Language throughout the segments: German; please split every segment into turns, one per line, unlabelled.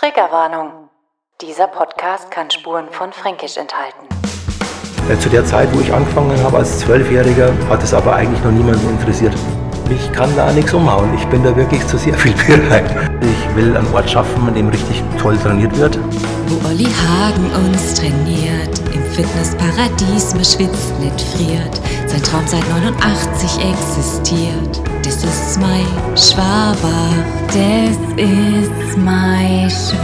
Triggerwarnung. Dieser Podcast kann Spuren von Fränkisch enthalten.
Äh, Zu der Zeit, wo ich angefangen habe als Zwölfjähriger, hat es aber eigentlich noch niemanden interessiert. Ich kann da nichts umhauen. Ich bin da wirklich zu sehr viel bereit. Ich will einen Ort schaffen, an dem richtig toll trainiert wird.
Wo Olli Hagen uns trainiert, Fitnessparadies, man schwitzt, nicht friert. Sein Traum seit 89 existiert. Das ist mein Schwabach, das ist mein Schwabach.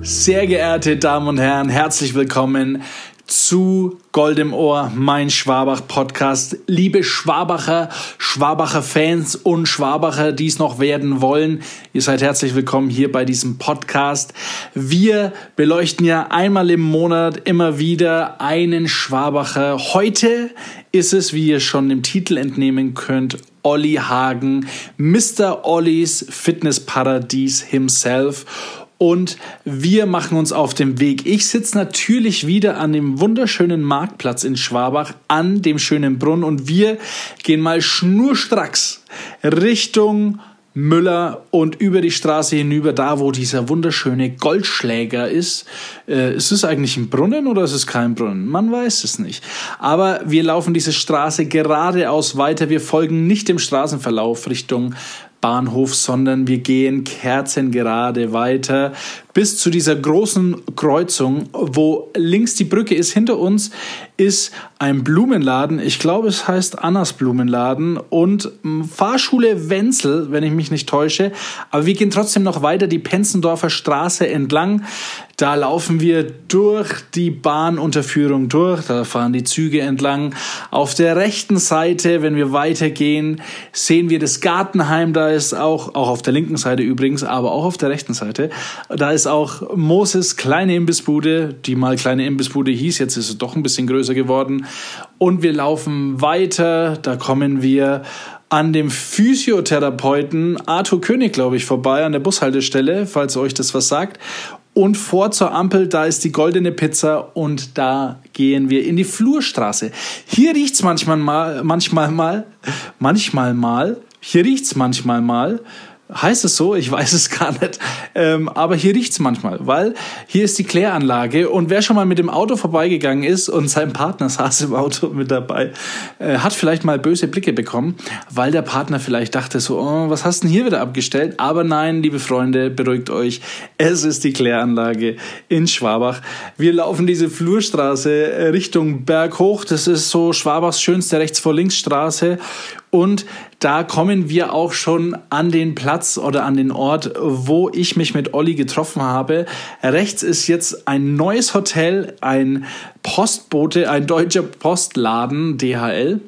Sehr geehrte Damen und Herren, herzlich willkommen zu Gold im Ohr, mein Schwabach Podcast. Liebe Schwabacher, Schwabacher Fans und Schwabacher, die es noch werden wollen, ihr seid herzlich willkommen hier bei diesem Podcast. Wir beleuchten ja einmal im Monat immer wieder einen Schwabacher. Heute ist es, wie ihr schon im Titel entnehmen könnt, Olli Hagen, Mr. Ollis Fitnessparadies himself und wir machen uns auf den Weg. Ich sitze natürlich wieder an dem wunderschönen Marktplatz in Schwabach, an dem schönen Brunnen und wir gehen mal schnurstracks Richtung Müller und über die Straße hinüber, da wo dieser wunderschöne Goldschläger ist. Äh, ist es eigentlich ein Brunnen oder ist es kein Brunnen? Man weiß es nicht. Aber wir laufen diese Straße geradeaus weiter. Wir folgen nicht dem Straßenverlauf Richtung Bahnhof, sondern wir gehen kerzengerade weiter bis zu dieser großen Kreuzung, wo links die Brücke ist. Hinter uns ist ein Blumenladen. Ich glaube, es heißt Annas Blumenladen und Fahrschule Wenzel, wenn ich mich nicht täusche. Aber wir gehen trotzdem noch weiter die Penzendorfer Straße entlang. Da laufen wir durch die Bahnunterführung durch. Da fahren die Züge entlang. Auf der rechten Seite, wenn wir weitergehen, sehen wir das Gartenheim. Da ist auch, auch auf der linken Seite übrigens, aber auch auf der rechten Seite, da ist auch Moses kleine Imbissbude, die mal kleine Imbissbude hieß. Jetzt ist es doch ein bisschen größer geworden. Und wir laufen weiter. Da kommen wir an dem Physiotherapeuten Arthur König, glaube ich, vorbei an der Bushaltestelle, falls euch das was sagt. Und vor zur Ampel, da ist die goldene Pizza und da gehen wir in die Flurstraße. Hier riecht's manchmal mal, manchmal mal, manchmal mal, hier riecht's manchmal mal Heißt es so? Ich weiß es gar nicht. Ähm, aber hier riecht's manchmal, weil hier ist die Kläranlage und wer schon mal mit dem Auto vorbeigegangen ist und sein Partner saß im Auto mit dabei, äh, hat vielleicht mal böse Blicke bekommen, weil der Partner vielleicht dachte so, oh, was hast du denn hier wieder abgestellt? Aber nein, liebe Freunde, beruhigt euch. Es ist die Kläranlage in Schwabach. Wir laufen diese Flurstraße äh, Richtung Berg hoch. Das ist so Schwabachs schönste rechts vor links Straße und da kommen wir auch schon an den Platz oder an den Ort, wo ich mich mit Olli getroffen habe. Rechts ist jetzt ein neues Hotel, ein Postbote, ein deutscher Postladen, DHL.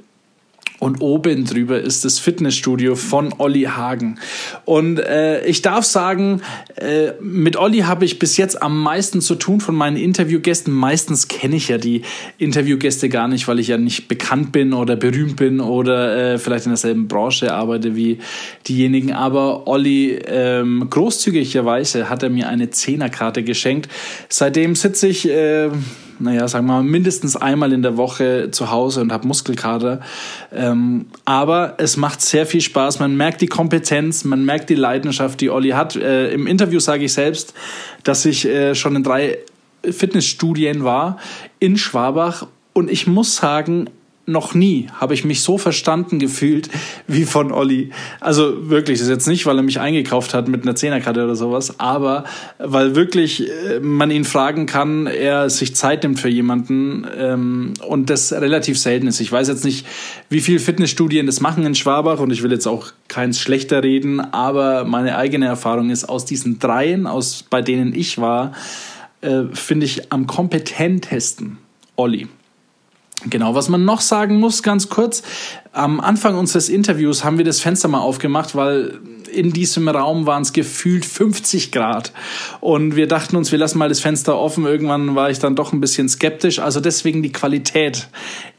Und oben drüber ist das Fitnessstudio von Olli Hagen. Und äh, ich darf sagen, äh, mit Olli habe ich bis jetzt am meisten zu tun von meinen Interviewgästen. Meistens kenne ich ja die Interviewgäste gar nicht, weil ich ja nicht bekannt bin oder berühmt bin oder äh, vielleicht in derselben Branche arbeite wie diejenigen. Aber Olli, ähm, großzügigerweise hat er mir eine Zehnerkarte geschenkt. Seitdem sitze ich... Äh, naja, sagen wir mal, mindestens einmal in der Woche zu Hause und habe Muskelkater. Ähm, aber es macht sehr viel Spaß. Man merkt die Kompetenz, man merkt die Leidenschaft, die Olli hat. Äh, Im Interview sage ich selbst, dass ich äh, schon in drei Fitnessstudien war in Schwabach und ich muss sagen, noch nie habe ich mich so verstanden gefühlt wie von Olli. Also wirklich, das ist jetzt nicht, weil er mich eingekauft hat mit einer Zehnerkarte oder sowas, aber weil wirklich äh, man ihn fragen kann, er sich Zeit nimmt für jemanden ähm, und das relativ selten ist. Ich weiß jetzt nicht, wie viel Fitnessstudien das machen in Schwabach und ich will jetzt auch keins schlechter reden, aber meine eigene Erfahrung ist aus diesen dreien, aus bei denen ich war, äh, finde ich am kompetentesten Olli. Genau, was man noch sagen muss, ganz kurz, am Anfang unseres Interviews haben wir das Fenster mal aufgemacht, weil in diesem Raum waren es gefühlt 50 Grad. Und wir dachten uns, wir lassen mal das Fenster offen. Irgendwann war ich dann doch ein bisschen skeptisch. Also deswegen die Qualität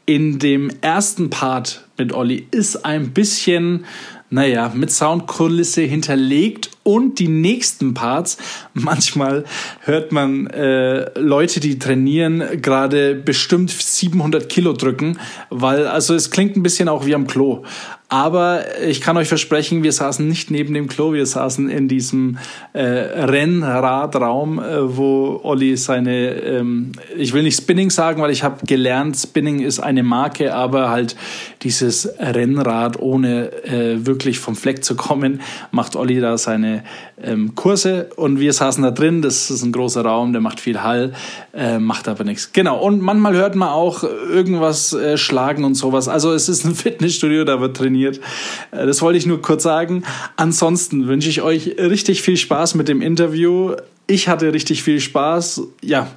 in dem ersten Part mit Olli ist ein bisschen naja, mit Soundkulisse hinterlegt und die nächsten Parts, manchmal hört man äh, Leute, die trainieren, gerade bestimmt 700 Kilo drücken, weil, also es klingt ein bisschen auch wie am Klo. Aber ich kann euch versprechen, wir saßen nicht neben dem Klo, wir saßen in diesem äh, Rennradraum, äh, wo Olli seine, ähm, ich will nicht Spinning sagen, weil ich habe gelernt, Spinning ist eine Marke, aber halt dieses Rennrad ohne äh, wirklich vom Fleck zu kommen, macht Olli da seine ähm, Kurse und wir saßen da drin, das ist ein großer Raum, der macht viel Hall, äh, macht aber nichts. Genau, und manchmal hört man auch irgendwas äh, schlagen und sowas. Also es ist ein Fitnessstudio, da wird trainiert trainiert. Äh, das wollte ich nur kurz sagen. Ansonsten wünsche ich euch richtig viel Spaß mit dem Interview. Ich hatte richtig viel Spaß. Ja.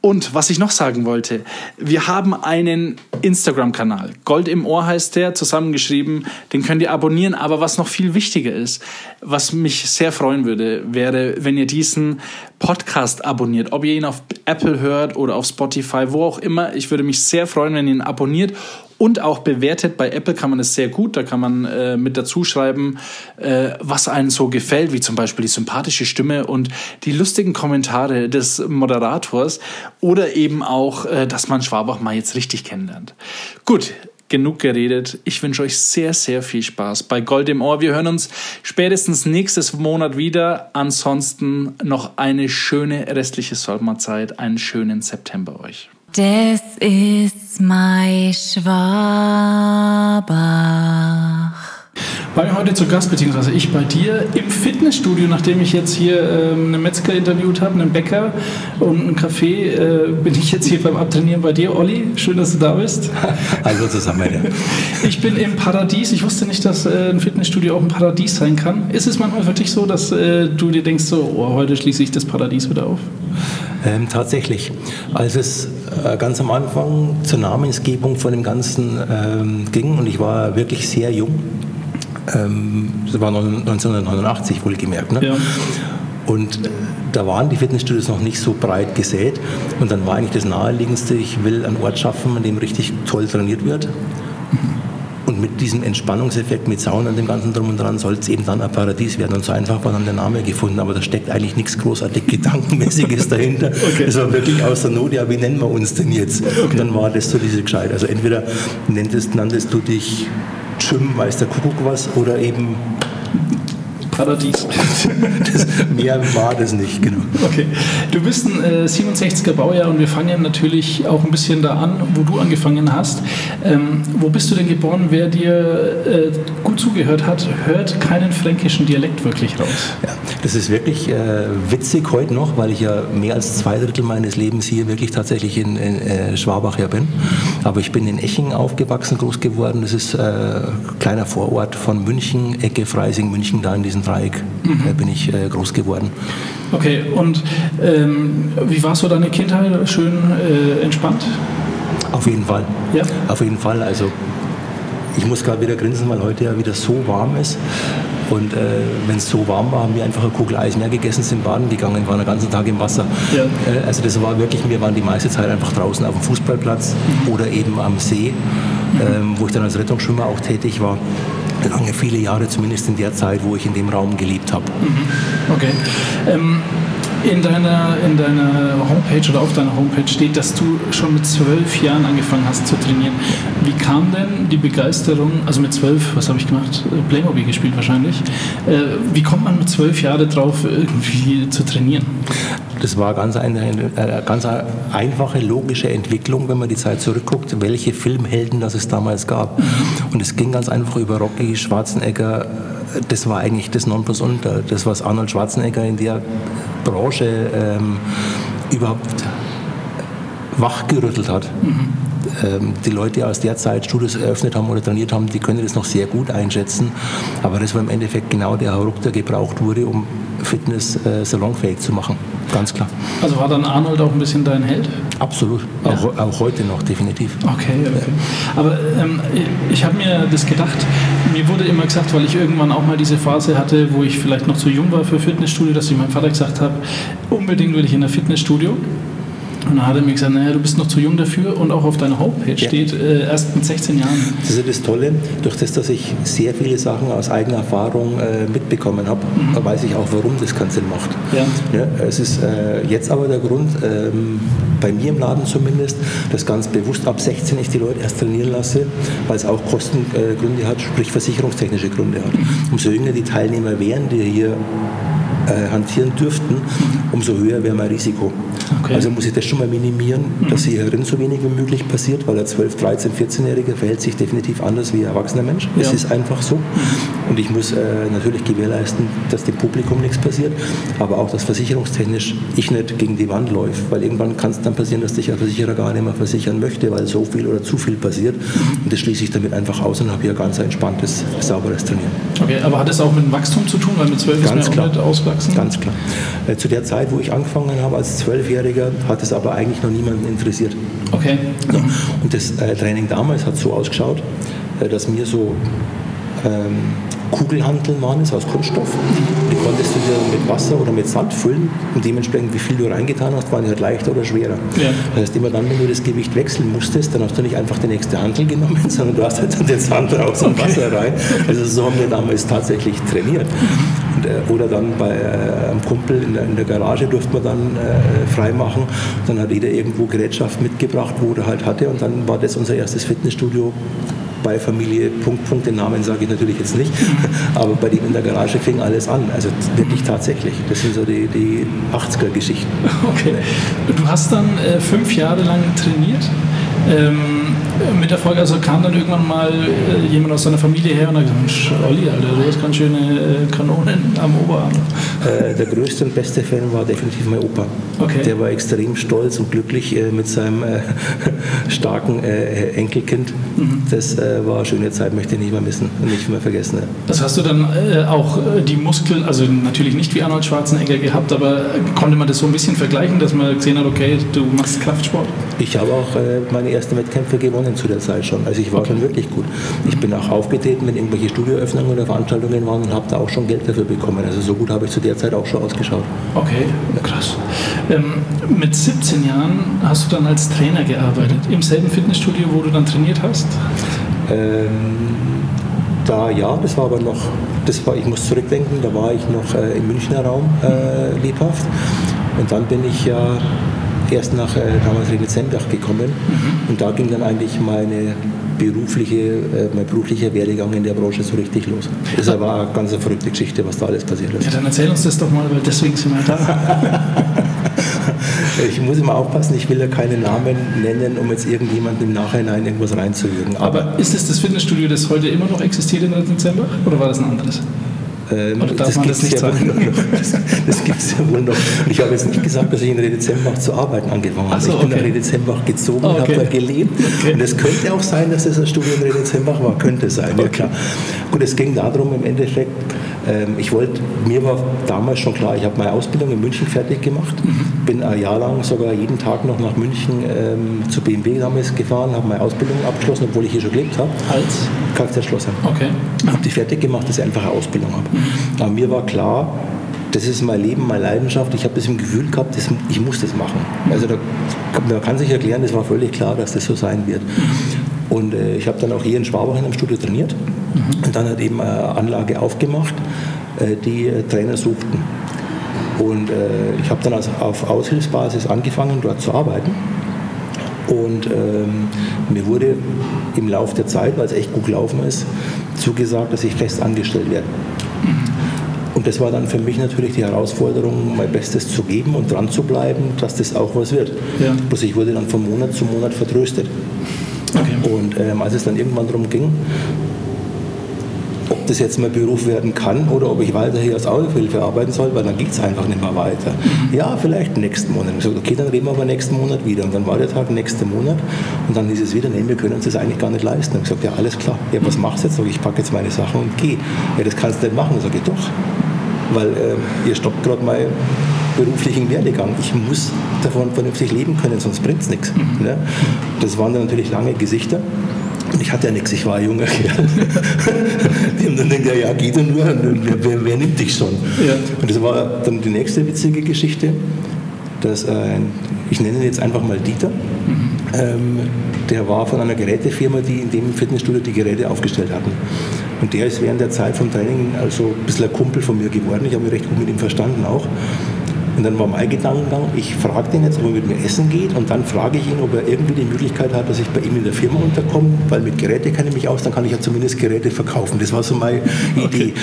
Und was ich noch sagen wollte, wir haben einen Instagram-Kanal. Gold im Ohr heißt der, zusammengeschrieben. Den könnt ihr abonnieren. Aber was noch viel wichtiger ist, was mich sehr freuen würde, wäre, wenn ihr diesen Podcast abonniert. Ob ihr ihn auf Apple hört oder auf Spotify, wo auch immer. Ich würde mich sehr freuen, wenn ihr ihn abonniert und auch bewertet. Bei Apple kann man es sehr gut. Da kann man äh, mit dazu schreiben, äh, was einem so gefällt, wie zum Beispiel die sympathische Stimme und die lustigen Kommentare des Moderators oder eben auch, äh, dass man Schwabach mal jetzt richtig kennenlernt. Gut. Genug geredet. Ich wünsche euch sehr, sehr viel Spaß bei Gold im Ohr. Wir hören uns spätestens nächstes Monat wieder. Ansonsten noch eine schöne restliche Sommerzeit, einen schönen September euch.
Das ist mein Schwabach.
Bei mir heute zu Gast, beziehungsweise ich bei dir im Fitnessstudio, nachdem ich jetzt hier ähm, einen Metzger interviewt habe, einen Bäcker und einen Café, äh, bin ich jetzt hier beim Abtrainieren bei dir. Olli, schön, dass du da bist.
Also zusammen, ja.
Ich bin im Paradies. Ich wusste nicht, dass äh, ein Fitnessstudio auch ein Paradies sein kann. Ist es manchmal für dich so, dass äh, du dir denkst, so, oh, heute schließe ich das Paradies wieder auf?
Ähm, tatsächlich. Als es äh, ganz am Anfang zur Namensgebung von dem Ganzen ähm, ging und ich war wirklich sehr jung, ähm, das war 1989 wohlgemerkt. Ne? Ja. Und äh, da waren die Fitnessstudios noch nicht so breit gesät. Und dann war eigentlich das Naheliegendste, ich will einen Ort schaffen, an dem richtig toll trainiert wird. Mit diesem Entspannungseffekt, mit Sauna und dem ganzen Drum und Dran soll es eben dann ein Paradies werden. Und so einfach war dann der Name gefunden. Aber da steckt eigentlich nichts großartig Gedankenmäßiges dahinter. Okay. Das war wirklich aus der Not, ja, wie nennen wir uns denn jetzt? Okay. Und dann war das so diese Gescheit. Also entweder nenntest, nanntest du dich Jim, weiß der Kuckuck was, oder eben
Paradies.
das, mehr war das nicht, genau.
Okay. Du bist ein äh, 67er Baujahr und wir fangen natürlich auch ein bisschen da an, wo du angefangen hast. Ähm, wo bist du denn geboren? Wer dir äh, gut zugehört hat, hört keinen fränkischen Dialekt wirklich raus.
Ja, das ist wirklich äh, witzig heute noch, weil ich ja mehr als zwei Drittel meines Lebens hier wirklich tatsächlich in, in äh, Schwabach ja bin. Aber ich bin in Eching aufgewachsen, groß geworden. Das ist ein äh, kleiner Vorort von München, Ecke Freising, München, da in diesem Dreieck mhm. bin ich äh, groß geworden.
Okay, und ähm, wie war so deine Kindheit? Schön äh, entspannt?
Auf jeden Fall. Ja. Auf jeden Fall. Also ich muss gerade wieder grinsen, weil heute ja wieder so warm ist. Und äh, wenn es so warm war, haben wir einfach eine Kugel Eis mehr gegessen, sind baden gegangen, waren den ganzen Tag im Wasser. Ja. Äh, also das war wirklich, wir waren die meiste Zeit einfach draußen auf dem Fußballplatz mhm. oder eben am See, mhm. ähm, wo ich dann als Rettungsschwimmer auch tätig war lange, viele Jahre, zumindest in der Zeit, wo ich in dem Raum gelebt habe.
Mhm. Okay. Ähm, in deiner, in deiner Homepage oder auf deiner Homepage steht, dass du schon mit zwölf Jahren angefangen hast zu trainieren. Wie kam denn die Begeisterung, also mit zwölf, was habe ich gemacht? Playmobil gespielt wahrscheinlich. Äh, wie kommt man mit zwölf Jahren drauf, irgendwie zu trainieren?
Das war ganz eine, eine ganz einfache, logische Entwicklung, wenn man die Zeit zurückguckt, welche Filmhelden das es damals gab. Und es ging ganz einfach über Rocky, Schwarzenegger. Das war eigentlich das Nonplusultra. Das, was Arnold Schwarzenegger in der Branche ähm, überhaupt wachgerüttelt hat. Mhm. Ähm, die Leute, die aus der Zeit Studios eröffnet haben oder trainiert haben, die können das noch sehr gut einschätzen. Aber das war im Endeffekt genau der Hauruck, der gebraucht wurde, um Fitness äh, salonfähig zu machen. Ganz klar.
Also war dann Arnold auch ein bisschen dein Held?
Absolut. Ja. Auch, auch, heute noch, definitiv.
Okay, okay. Ja. Aber ähm, ich habe mir das gedacht, mir wurde immer gesagt, weil ich irgendwann auch mal diese Phase hatte, wo ich vielleicht noch zu jung war für Fitnessstudio, dass ich meinem Vater gesagt habe, unbedingt will ich in ein Fitnessstudio. Und dann hat er mir gesagt, naja, du bist noch zu jung dafür und auch auf deiner Homepage ja. steht äh, erst mit 16 Jahren.
Das ist ja das Tolle, durch das, dass ich sehr viele Sachen aus eigener Erfahrung äh, mitbekommen habe, mhm. weiß ich auch, warum das Sinn macht. Ja. ja es ist äh, jetzt aber der Grund, ähm, bei mir im Laden zumindest, dass ganz bewusst ab 16 ich die Leute erst trainieren lasse, weil es auch Kostengründe hat, sprich versicherungstechnische Gründe hat. Mhm. Umso jünger die Teilnehmer wären, die hier äh, hantieren dürften, umso höher wäre mein Risiko. Okay. Also muss ich das schon mal minimieren, dass hierin so wenig wie möglich passiert, weil der 12-, 13-, 14-Jährige verhält sich definitiv anders wie ein erwachsener Mensch. Ja. Es ist einfach so. Und ich muss äh, natürlich gewährleisten, dass dem Publikum nichts passiert, aber auch, dass versicherungstechnisch ich nicht gegen die Wand läuft, weil irgendwann kann es dann passieren, dass dich ein Versicherer gar nicht mehr versichern möchte, weil so viel oder zu viel passiert. Und das schließe ich damit einfach aus und habe hier ganz entspanntes, sauberes Trainieren.
Okay, aber hat es auch mit dem Wachstum zu tun, weil mit 12
ganz
ist
man ja
auch auswachsen?
Ganz klar. Äh, zu der Zeit, wo ich angefangen habe als Zwölfjähriger, hat es aber eigentlich noch niemanden interessiert.
Okay.
So. Und das äh, Training damals hat so ausgeschaut, äh, dass mir so ähm, Kugelhanteln waren es aus Kunststoff. Die konntest du dir mit Wasser oder mit Sand füllen und dementsprechend, wie viel du reingetan hast, waren die halt leichter oder schwerer. Ja. Das heißt, immer dann, wenn du das Gewicht wechseln musstest, dann hast du nicht einfach die nächste Hantel genommen, sondern du hast halt dann den Sand raus und okay. Wasser rein. Also so haben wir damals tatsächlich trainiert. Und, äh, oder dann bei äh, einem Kumpel in der, in der, Garage durfte man dann äh, freimachen. Dann hat jeder irgendwo Gerätschaft mitgebracht, wo er halt hatte und dann war das unser erstes Fitnessstudio bei Familie Punkt, Punkt, den Namen sage ich natürlich jetzt nicht, aber bei dem in der Garage fing alles an. Also wirklich tatsächlich. Das sind so die, die 80er-Geschichten.
Okay. Du hast dann äh, fünf Jahre lang trainiert. Ähm mit Erfolg, also kam dann irgendwann mal äh, jemand aus seiner Familie her und hat gesagt, Mensch, Olli, Alter, du hast ganz schöne äh, Kanonen am Oberarm.
Äh, der größte und beste Fan war definitiv mein Opa. Okay. Der war extrem stolz und glücklich äh, mit seinem äh, starken äh, Enkelkind. Mhm. Das war eine schöne Zeit, möchte ich nicht mehr missen und nicht mehr vergessen.
Das hast du dann auch die Muskeln, also natürlich nicht wie Arnold Schwarzenegger gehabt, aber konnte man das so ein bisschen vergleichen, dass man gesehen hat, okay, du machst Kraftsport?
Ich habe auch meine ersten Wettkämpfe gewonnen gewonnen zu der Zeit schon. Also ich war okay. schon wirklich gut. Ich bin auch aufgetreten, wenn irgendwelche Studioöffnungen oder Veranstaltungen waren und habe da auch schon Geld dafür bekommen. Also so gut habe ich zu der Zeit auch schon ausgeschaut.
Okay, krass. Ähm, mit 17 Jahren hast du dann als Trainer gearbeitet, im selben Fitnessstudio, wo du dann trainiert hast?
Ähm, da ja, das war aber noch, das war, ich muss zurückdenken, da war ich noch äh, im Münchner Raum äh, lebhaft. Und dann bin ich ja erst nach äh, damals Dezember gekommen mhm. und da ging dann eigentlich meine berufliche, äh, mein beruflicher Werdegang in der Branche so richtig los. Das war eine ganz verrückte Geschichte, was da alles passiert ist.
Ja, dann erzähl uns das doch mal, weil deswegen sind wir da.
ich muss immer aufpassen, ich will ja keine Namen nennen, um jetzt irgendjemandem im Nachhinein irgendwas reinzuwirken.
Aber, Aber ist es das Fitnessstudio, das heute immer noch existiert in Dezember oder war das ein anderes?
Ähm, das gibt es ja, wohl noch. Das, das gibt's ja wohl noch. Ich habe jetzt nicht gesagt, dass ich in Redezembach zu arbeiten angefangen habe. So, ich bin nach Redezembach gezogen oh, okay. habe da gelebt. Okay. Und es könnte auch sein, dass es ein Studium in Redezembach war. Könnte sein, ja klar. Gut, es ging darum im Endeffekt, ich wollte, mir war damals schon klar, ich habe meine Ausbildung in München fertig gemacht, mhm. bin ein Jahr lang sogar jeden Tag noch nach München ähm, zu BMW damals gefahren, habe meine Ausbildung abgeschlossen, obwohl ich hier schon gelebt habe.
Als?
Kfz-Schlosser.
Okay.
Habe die fertig gemacht, dass ich einfach eine Ausbildung habe. Mhm. Aber mir war klar, das ist mein Leben, meine Leidenschaft. Ich habe das im Gefühl gehabt, das, ich muss das machen. Also da, man kann sich erklären, das war völlig klar, dass das so sein wird. Und äh, ich habe dann auch hier in Schwabach in einem Studio trainiert mhm. und dann hat eben eine Anlage aufgemacht, äh, die äh, Trainer suchten. Und äh, ich habe dann also auf Aushilfsbasis angefangen, dort zu arbeiten. Und ähm, mir wurde im Laufe der Zeit, weil es echt gut gelaufen ist, zugesagt, dass ich fest angestellt werde. Und das war dann für mich natürlich die Herausforderung, mein Bestes zu geben und dran zu bleiben, dass das auch was wird. Ja. Bloß ich wurde dann von Monat zu Monat vertröstet. Okay. Und ähm, als es dann irgendwann darum ging, ob das jetzt mein Beruf werden kann oder ob ich weiter hier als Aushilfe arbeiten soll, weil dann geht es einfach nicht mehr weiter. Mhm. Ja, vielleicht nächsten Monat. Ich gesagt, okay, dann reden wir aber nächsten Monat wieder. Und dann war der Tag nächsten Monat und dann hieß es wieder, nee, wir können uns das eigentlich gar nicht leisten. Und ich gesagt, ja, alles klar. Ja, was machst du jetzt? Sag ich, ich packe jetzt meine Sachen und gehe. Ja, das kannst du nicht machen. Sag ich, doch. Weil äh, ihr stoppt gerade meinen beruflichen Werdegang. Ich muss davon vernünftig leben können, sonst bringt es nichts. Mhm. Ne? Das waren dann natürlich lange Gesichter. Und ich hatte ja nichts, ich war ein junger Kerl. die haben dann gedacht, ja, geht er nur, wer, wer, nimmt dich schon? Ja. Und das war dann die nächste witzige Geschichte, dass ein ich nenne ihn jetzt einfach mal Dieter. Mhm. Ähm, der war von einer Gerätefirma, die in dem Fitnessstudio die Geräte aufgestellt hatten. Und der ist während der Zeit vom Training also ein bisschen ein Kumpel von mir geworden. Ich habe mich recht gut mit ihm verstanden auch. Und dann war mein Gedankengang, ich frage den jetzt, ob er mit mir essen geht und dann frage ich ihn, ob er irgendwie die Möglichkeit hat, dass ich bei ihm in der Firma unterkomme, weil mit Geräte kenne ich mich aus, dann kann ich ja zumindest Geräte verkaufen. Das war so meine okay. Idee.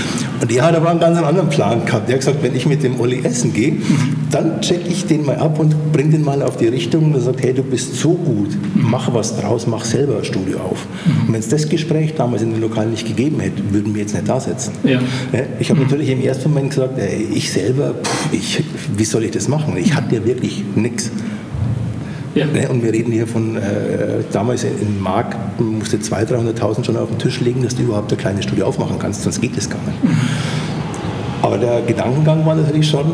Und er hat aber einen ganz anderen Plan gehabt. Er hat gesagt, wenn ich mit dem Olli essen gehe, dann checke ich den mal ab und bringe den mal auf die Richtung und sagt, hey, du bist so gut, mach was draus, mach selber ein Studio auf. Und wenn es das Gespräch damals in den Lokalen nicht gegeben hätte, würden wir jetzt nicht da sitzen. Ja. Ich habe natürlich im ersten Moment gesagt, ey, ich selber, pff, ich wie soll ich das machen? Ich hatte ja wirklich nichts. Ja. Ne, und wir reden hier von, äh, damals in Mark musste 200.000, 300.000 schon auf den Tisch legen, dass du überhaupt eine kleine Studie aufmachen kannst, sonst geht das gar nicht. Mhm. Aber der Gedankengang war natürlich schon,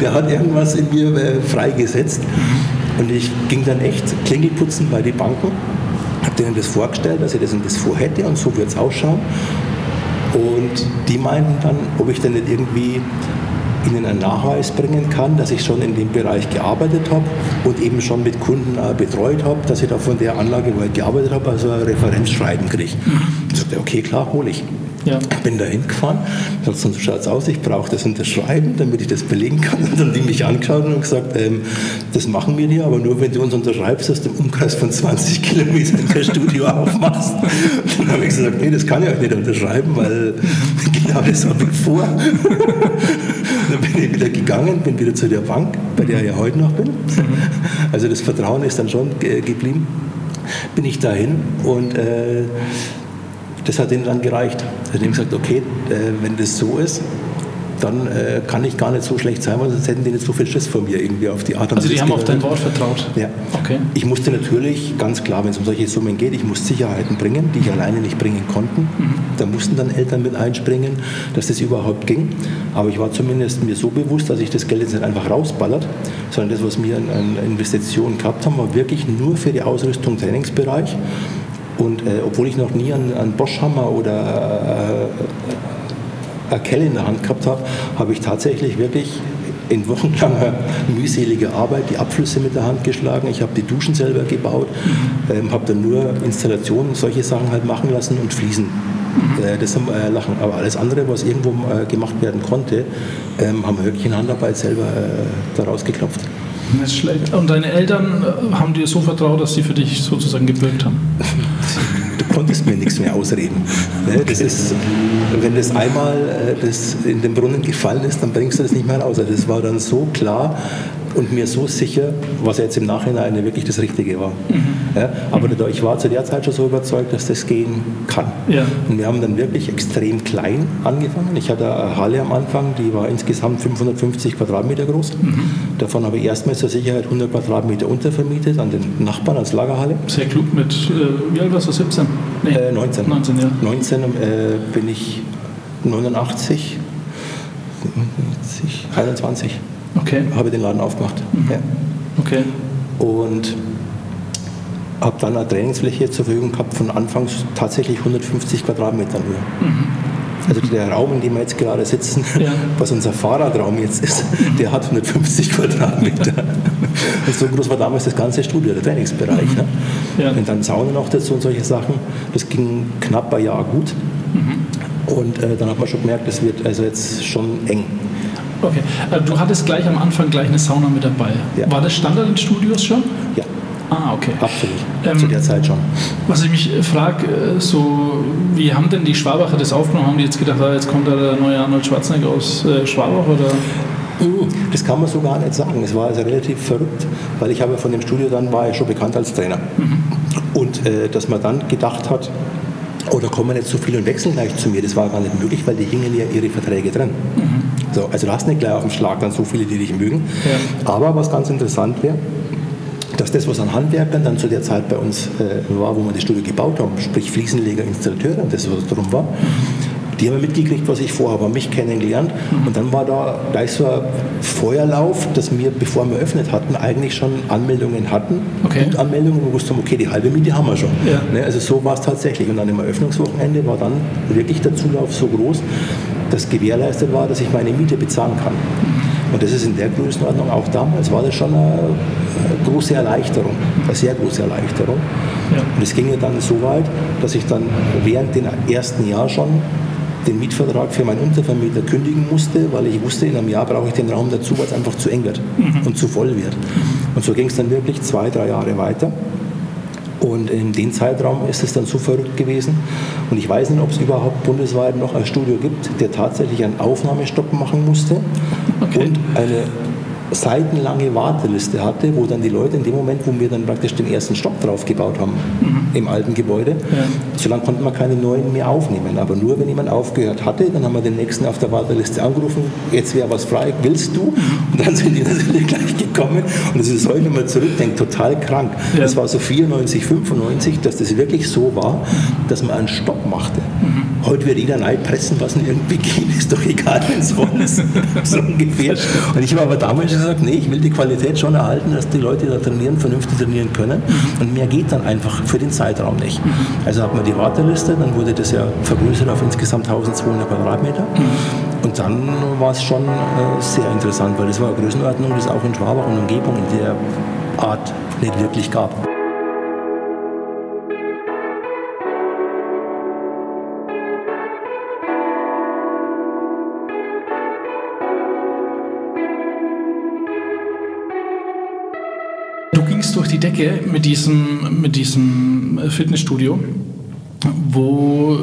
der hat irgendwas in mir äh, freigesetzt. Und ich ging dann echt Klingelputzen bei den Banken, habe denen das vorgestellt, dass ich das und das vorhätte und so wird es ausschauen. Und die meinten dann, ob ich denn nicht irgendwie Ihnen einen Nachweis bringen kann, dass ich schon in dem Bereich gearbeitet habe und eben schon mit Kunden äh, betreut habe, dass ich da von der Anlage, wo ich gearbeitet habe, also ein Referenzschreiben kriege. Mhm. Ich sagte, okay, klar, hole ich. Ja. Bin da hingefahren, gesagt, so schaut es aus, ich brauche das Unterschreiben, damit ich das belegen kann. Und dann haben die mich angeschaut und gesagt, ähm, das machen wir dir, aber nur wenn du uns unterschreibst, dass du im Umkreis von 20 Kilometern kein Studio aufmachst. dann habe ich gesagt, nee, das kann ich euch nicht unterschreiben, weil genau das habe ich vor. Bin ich wieder gegangen, bin wieder zu der Bank, bei der ich ja heute noch bin. Also das Vertrauen ist dann schon geblieben. Bin ich dahin und äh, das hat ihnen dann gereicht. Sie haben gesagt, okay, äh, wenn das so ist, dann äh, kann ich gar nicht so schlecht sein, weil sonst hätten die nicht so viel Schiss von mir irgendwie auf die Art
und Weise. Also die haben auf dein Wort vertraut?
Ja. Okay. Ich musste natürlich, ganz klar, wenn es um solche Summen geht, ich muss Sicherheiten bringen, die ich alleine nicht bringen konnten. Mhm. Da mussten dann Eltern mit einspringen, dass das überhaupt ging. Aber ich war zumindest mir so bewusst, dass ich das Geld jetzt nicht einfach rausballert, sondern das, was wir an, an Investitionen gehabt haben, war wirklich nur für die Ausrüstung Trainingsbereich. Und äh, obwohl ich noch nie einen, einen Boschhammer oder äh, Kelle in der Hand gehabt habe, habe ich tatsächlich wirklich in wochenlanger mühseliger Arbeit die Abflüsse mit der Hand geschlagen. Ich habe die Duschen selber gebaut, mhm. ähm, habe dann nur Installationen, solche Sachen halt machen lassen und Fliesen. Mhm. Äh, das haben wir äh, lachen. Aber alles andere, was irgendwo äh, gemacht werden konnte, ähm, haben wir wirklich in Handarbeit selber äh, daraus geklopft.
Das ist schlecht. Und deine Eltern äh, haben dir so vertraut, dass sie für dich sozusagen gebürgt haben?
Konntest mir nichts mehr ausreden. Ne, das ist, wenn das einmal äh, das in den Brunnen gefallen ist, dann bringst du das nicht mehr raus. Also das war dann so klar, und mir so sicher, was jetzt im Nachhinein wirklich das Richtige war. Mhm. Ja, aber mhm. ich war zu der Zeit schon so überzeugt, dass das gehen kann. Ja. Und wir haben dann wirklich extrem klein angefangen. Ich hatte eine Halle am Anfang, die war insgesamt 550 Quadratmeter groß. Mhm. Davon habe ich erstmal zur Sicherheit 100 Quadratmeter untervermietet an den Nachbarn als Lagerhalle.
Sehr klug mit, äh, wie alt warst du, 17?
Nee. Äh, 19. 19, ja. 19 äh, bin ich 89, 21. Okay. Habe den Laden aufgemacht. Mhm. Ja.
Okay.
Und habe dann eine Trainingsfläche zur Verfügung gehabt von anfangs tatsächlich 150 Quadratmetern Höhe. Mhm. Also der Raum, in dem wir jetzt gerade sitzen, ja. was unser Fahrradraum jetzt ist, der hat 150 Quadratmeter. Und so groß war damals das ganze Studio, der Trainingsbereich. Ne? Ja. Und dann Sauna noch dazu und solche Sachen. Das ging knapp ein Jahr gut. Mhm. Und äh, dann hat man schon gemerkt, das wird also jetzt schon eng.
Okay. Äh, du hattest gleich am Anfang gleich eine Sauna mit dabei. Ja. War das Standard in Studios schon?
Ja.
Ah, okay.
Absolut. Ähm, Zu der Zeit schon.
Was ich mich äh, frage, äh, so, wie haben denn die Schwabacher das aufgenommen? Haben die jetzt gedacht, ah, jetzt kommt da der neue Arnold Schwarzenegger aus äh, Schwabach? Oder?
Uh, das kann man so gar nicht sagen. Es war also relativ verrückt, weil ich habe von dem Studio dann war ich schon bekannt als Trainer. Mhm. Und äh, dass man dann gedacht hat, oh, da kommen nicht so viele und wechseln gleich zu mir, das war gar nicht möglich, weil die hingen ja ihre Verträge drin. Mhm. So, also du hast nicht gleich auf dem Schlag dann so viele, die dich mögen. Ja. Aber was ganz interessant wäre, dass das, was an Handwerkern dann zu der Zeit bei uns äh, war, wo wir das Studio gebaut haben, sprich Fliesenleger, Installateure und das, was drum war, die haben mitgekriegt, was ich vorhabe, haben mich kennengelernt. Mhm. Und dann war da gleich so ein Feuerlauf, dass wir, bevor wir eröffnet hatten, eigentlich schon Anmeldungen hatten. Okay. Und Anmeldungen, wo wir wussten, okay, die halbe Miete haben wir schon. Ja. Ne, also so war es tatsächlich. Und dann im Eröffnungswochenende war dann wirklich der Zulauf so groß, dass gewährleistet war, dass ich meine Miete bezahlen kann. Und das ist in der Größenordnung auch damals war das schon eine, eine große Erleichterung, eine sehr große Erleichterung. Ja. Und es ging ja dann so weit, dass ich dann während dem ersten Jahr schon den Mietvertrag für meinen Untervermieter kündigen musste, weil ich wusste, in einem Jahr brauche ich den Raum dazu, weil es einfach zu eng wird mhm. und zu voll wird. Und so ging es dann wirklich zwei, drei Jahre weiter. Und in dem Zeitraum ist es dann so verrückt gewesen. Und ich weiß nicht, ob es überhaupt bundesweit noch ein Studio gibt, der tatsächlich einen Aufnahmestopp machen musste okay. und eine seitenlange Warteliste hatte, wo dann die Leute in dem Moment, wo wir dann praktisch den ersten Stock drauf gebaut haben mhm. im alten Gebäude, ja. so lange konnte man keine neuen mehr aufnehmen. Aber nur wenn jemand aufgehört hatte, dann haben wir den nächsten auf der Warteliste angerufen, jetzt wäre was frei, willst du? Und dann sind die natürlich gleich gekommen. Und das ist heute, wenn man zurückdenkt, total krank. Ja. Das war so 94, 95, dass das wirklich so war, dass man einen Stopp machte. Mhm. Heute wird jeder pressen, was irgendwie geht, ist doch egal, wenn es voll ist. so ungefähr. Und ich habe aber damals gesagt, nee, ich will die Qualität schon erhalten, dass die Leute da trainieren, vernünftig trainieren können. Und mehr geht dann einfach für den Zeitraum nicht. Also hat man die Warteliste, dann wurde das ja vergrößert auf insgesamt 1200 Quadratmeter. Und dann war es schon äh, sehr interessant, weil das war eine Größenordnung, die es auch in Schwabach und Umgebung in der Art nicht wirklich gab.
Durch die Decke mit diesem, mit diesem Fitnessstudio wo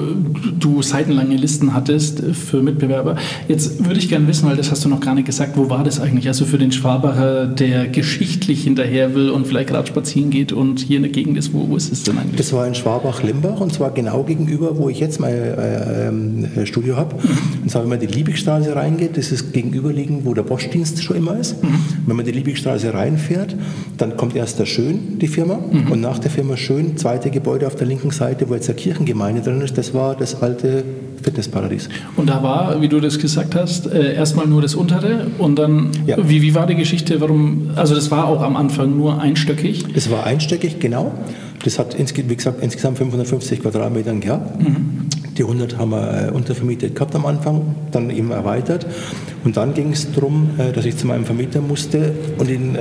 du seitenlange Listen hattest für Mitbewerber. Jetzt würde ich gerne wissen, weil das hast du noch gar nicht gesagt, wo war das eigentlich? Also für den Schwabacher, der geschichtlich hinterher will und vielleicht gerade spazieren geht und hier in der Gegend ist, wo, wo ist es denn eigentlich?
Das war in Schwabach-Limbach und zwar genau gegenüber, wo ich jetzt mein äh, äh, Studio habe. Mhm. Und zwar, wenn man die Liebigstraße reingeht, das ist gegenüberliegend, wo der Boschdienst schon immer ist. Mhm. Wenn man die Liebigstraße reinfährt, dann kommt erst der Schön, die Firma, mhm. und nach der Firma Schön, zweite Gebäude auf der linken Seite, wo jetzt der Kirchengemeinde drin ist, das war das alte Fitnessparadies.
Und da war, wie du das gesagt hast, äh, erstmal nur das untere und dann, ja. wie, wie war die Geschichte, warum, also das war auch am Anfang nur einstöckig?
Das war einstöckig, genau. Das hat, wie gesagt, insgesamt 550 Quadratmeter gehabt. Mhm. Die 100 haben wir äh, untervermietet gehabt am Anfang, dann eben erweitert. Und dann ging es darum, äh, dass ich zu meinem Vermieter musste und ihn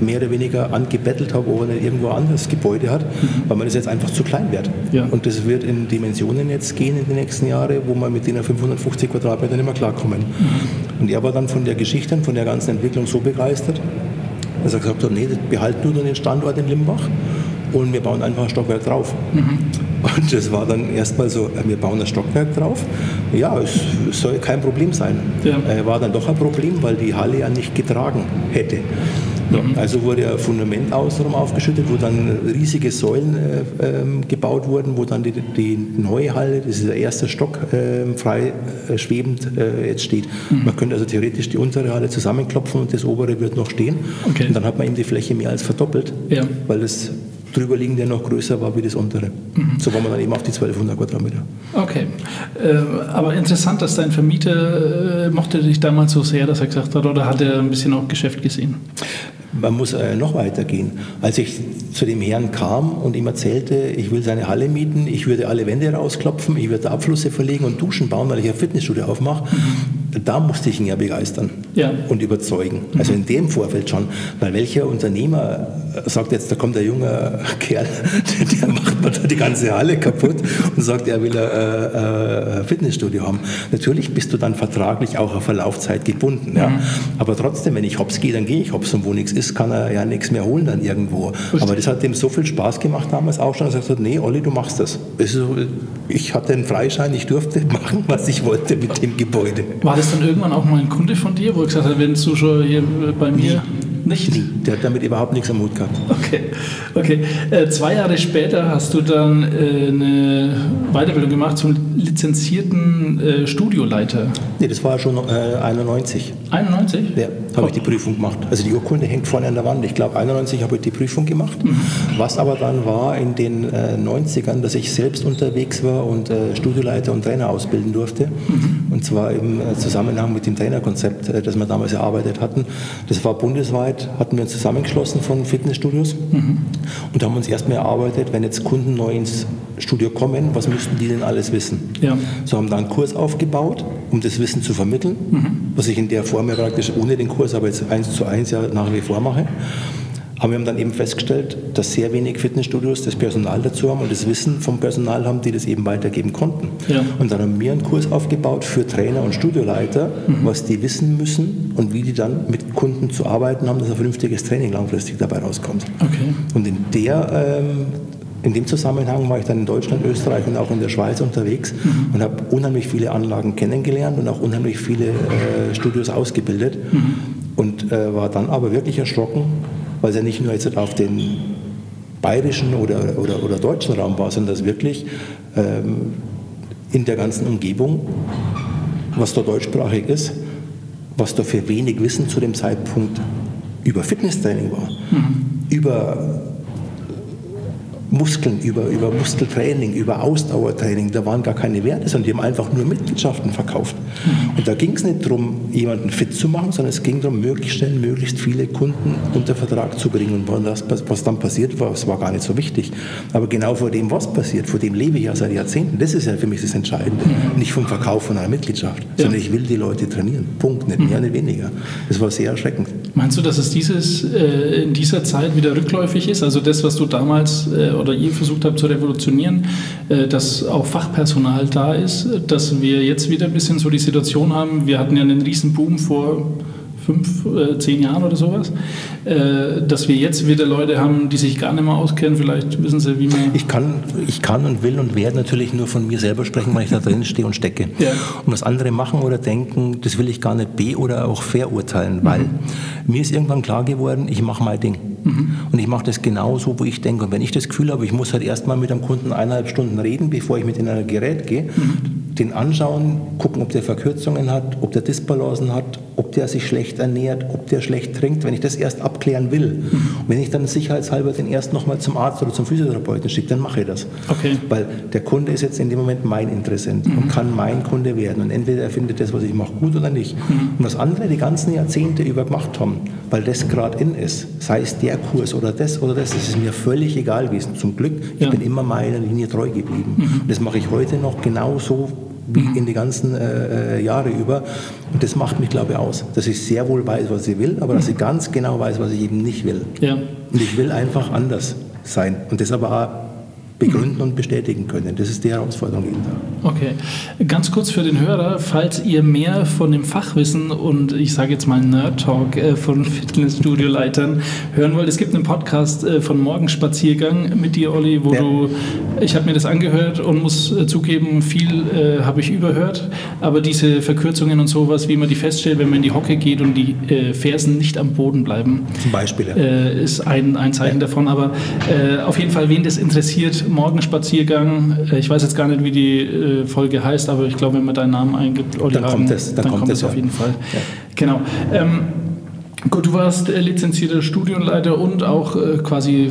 mehr oder weniger angebettelt habe, ob er nicht irgendwo anderes Gebäude hat, mhm. weil man das jetzt einfach zu klein wird. Ja. Und das wird in Dimensionen jetzt gehen in den nächsten Jahren, wo man mit den 550 Quadratmetern nicht mehr klarkommen. Mhm. Und er war dann von der Geschichte, von der ganzen Entwicklung so begeistert, dass er gesagt hat, nee, behalt nur den Standort in Limbach und wir bauen einfach ein Stockwerk drauf. Mhm. Und das war dann erstmal so, äh, wir bauen ein Stockwerk drauf. Ja, es soll kein Problem sein. Ja. Äh, war dann doch ein Problem, weil die Halle ja nicht getragen hätte. Mhm. Also wurde ein Fundament außenrum aufgeschüttet, wo dann riesige Säulen äh, ähm, gebaut wurden, wo dann die, die, neue Halle, das ist der erste Stock, äh, frei äh, schwebend äh, jetzt steht. Mhm. Man könnte also theoretisch die untere Halle zusammenklopfen und das obere wird noch stehen. Okay. Und dann hat man eben die Fläche mehr als verdoppelt, ja. weil das drüberliegende noch größer war wie das untere. Mhm. So war man dann eben auf die 1200 Quadratmeter.
Okay, äh, aber interessant, dass dein Vermieter äh, mochte dich damals so sehr, dass er gesagt hat, oder hat er ein bisschen auch Geschäft gesehen?
Man muss äh, noch weitergehen. Als ich zu dem Herrn kam und ihm erzählte, ich will seine Halle mieten, ich würde alle Wände rausklopfen, ich würde Abflüsse verlegen und Duschen bauen, weil ich ein Fitnessstudio aufmache, mhm. Da musste ich ihn ja begeistern ja. und überzeugen. Also in dem Vorfeld schon. Weil welcher Unternehmer sagt jetzt, da kommt der junge Kerl, der macht mir da die ganze Halle kaputt und sagt, er will ein, ein Fitnessstudio haben. Natürlich bist du dann vertraglich auch auf Verlaufzeit gebunden. Ja. Mhm. Aber trotzdem, wenn ich hops gehe, dann gehe ich hops und wo nichts ist, kann er ja nichts mehr holen dann irgendwo. Aber das hat ihm so viel Spaß gemacht damals auch schon, dass er gesagt hat, nee, Olli, du machst das. Ich hatte einen Freischein, ich durfte machen, was ich wollte mit dem Gebäude.
War das dann irgendwann auch mal ein Kunde von dir, wo er gesagt hat, wenn du schon hier bei mir...
Nicht? Nie. Der hat damit überhaupt nichts am Hut gehabt.
Okay. okay. Äh, zwei Jahre später hast du dann äh, eine Weiterbildung gemacht zum lizenzierten äh, Studioleiter.
Nee, das war schon 91.
91?
Ja, habe oh. ich die Prüfung gemacht. Also die Urkunde hängt vorne an der Wand. Ich glaube, 91 habe ich die Prüfung gemacht. Mhm. Was aber dann war in den 90ern, dass ich selbst unterwegs war und Studioleiter und Trainer ausbilden durfte. Mhm. Und zwar im Zusammenhang mit dem Trainerkonzept, das wir damals erarbeitet hatten. Das war bundesweit hatten wir uns zusammengeschlossen von Fitnessstudios mhm. und haben uns erstmal erarbeitet, wenn jetzt Kunden neu ins Studio kommen, was müssten die denn alles wissen?
Ja.
So haben da einen Kurs aufgebaut, um das Wissen zu vermitteln, was ich in der Form ja praktisch ohne den Kurs, aber jetzt eins zu eins ja nach wie vor mache. Aber wir haben dann eben festgestellt, dass sehr wenig Fitnessstudios das Personal dazu haben und das Wissen vom Personal haben, die das eben weitergeben konnten.
Ja.
Und dann haben wir einen Kurs aufgebaut für Trainer und Studioleiter, was die wissen müssen und wie die dann mit Kunden zu arbeiten haben, dass ein vernünftiges Training langfristig dabei rauskommt.
Okay.
Und in, der, ähm, in dem Zusammenhang war ich dann in Deutschland, Österreich und auch in der Schweiz unterwegs und habe unheimlich viele Anlagen kennengelernt und auch unheimlich viele äh, Studios ausgebildet und äh, war dann aber wirklich erschrocken, weil es ja nicht nur jetzt auf den bayerischen oder, oder, oder deutschen Raum war, sondern dass wirklich ähm, in der ganzen Umgebung, was da deutschsprachig ist, was da für wenig Wissen zu dem Zeitpunkt über Fitnesstraining war, über Muskeln, über, über Muskeltraining, über Ausdauertraining, da waren gar keine Werte, sondern die haben einfach nur Mitgliedschaften verkauft. Und da ging es nicht darum, jemanden fit zu machen, sondern es ging darum, möglichst schnell, möglichst viele Kunden unter Vertrag zu bringen. Und was, was dann passiert war, das war gar nicht so wichtig. Aber genau vor dem, was passiert, vor dem lebe ich ja seit Jahrzehnten, das ist ja für mich das Entscheidende. Nicht vom Verkauf von einer Mitgliedschaft, sondern ich will die Leute trainieren. Punkt, nicht mehr, nicht weniger. Das war sehr erschreckend.
Meinst du, dass es dieses, äh, in dieser Zeit wieder rückläufig ist? Also das, was du damals äh, oder ihr versucht habt zu revolutionieren, äh, dass auch Fachpersonal da ist, dass wir jetzt wieder ein bisschen so die Situation haben, wir hatten ja einen riesen Boom vor fünf, äh, zehn Jahren oder sowas, äh, dass wir jetzt wieder Leute haben, die sich gar nicht mehr auskennen, vielleicht wissen sie, wie man...
Ich kann, ich kann und will und werde natürlich nur von mir selber sprechen, weil ich da drin stehe und stecke.
Ja.
Und was andere machen oder denken, das will ich gar nicht be- oder auch verurteilen, weil mir ist irgendwann klar geworden, ich mache mein Ding. Und ich mache das genauso, wo ich denke. Und wenn ich das Gefühl habe, ich muss halt erstmal mit einem Kunden eineinhalb Stunden reden, bevor ich mit in ein Gerät gehe, den anschauen, gucken, ob der Verkürzungen hat, ob der Disbalancen hat, ob der sich schlecht ernährt, ob der schlecht trinkt, wenn ich das erst abklären will. Und wenn ich dann sicherheitshalber den erst nochmal zum Arzt oder zum Physiotherapeuten schicke, dann mache ich das.
Okay.
Weil der Kunde ist jetzt in dem Moment mein Interessent und kann mein Kunde werden. Und entweder er findet das, was ich mache, gut oder nicht. Und was andere die ganzen Jahrzehnte über gemacht haben, weil das gerade in ist, sei es der Kurs oder das oder das, das ist mir völlig egal gewesen. Zum Glück, ich
Ja.
bin immer meiner Linie treu geblieben. Und das mache ich heute noch genauso wie in die ganzen äh, äh, Jahre über. Und das macht mich, glaube ich, aus. Dass ich sehr wohl weiß, was ich will, aber dass ich ganz genau weiß, was ich eben nicht will.
Ja.
Und ich will einfach anders sein und das aber auch begründen und bestätigen können. Das ist die Herausforderung jeden Tag.
Okay. Ganz kurz für den Hörer, falls ihr mehr von dem Fachwissen und ich sage jetzt mal Nerd Talk äh, von Fitnessstudio-Leitern hören wollt, es gibt einen Podcast äh, von Morgenspaziergang mit dir, Olli, wo
Ja.
du, ich habe mir das angehört und muss äh, zugeben, viel äh, habe ich überhört, aber diese Verkürzungen und sowas, wie man die feststellt, wenn man in die Hocke geht und die äh, Fersen nicht am Boden bleiben,
Zum Beispiel. Ja.
äh, ist ein, ein Zeichen davon. Aber auf jeden Fall, wen das interessiert, Morgenspaziergang. Äh, ich weiß jetzt gar nicht, wie die äh, Folge heißt, aber ich glaube, wenn man deinen Namen eingibt, Olli
Dann kommt
Hagen,
es, dann kommt
es
es,
auf jeden Fall.
Ja.
Genau. Ähm, gut, du warst äh, lizenzierter Studienleiter und auch äh, quasi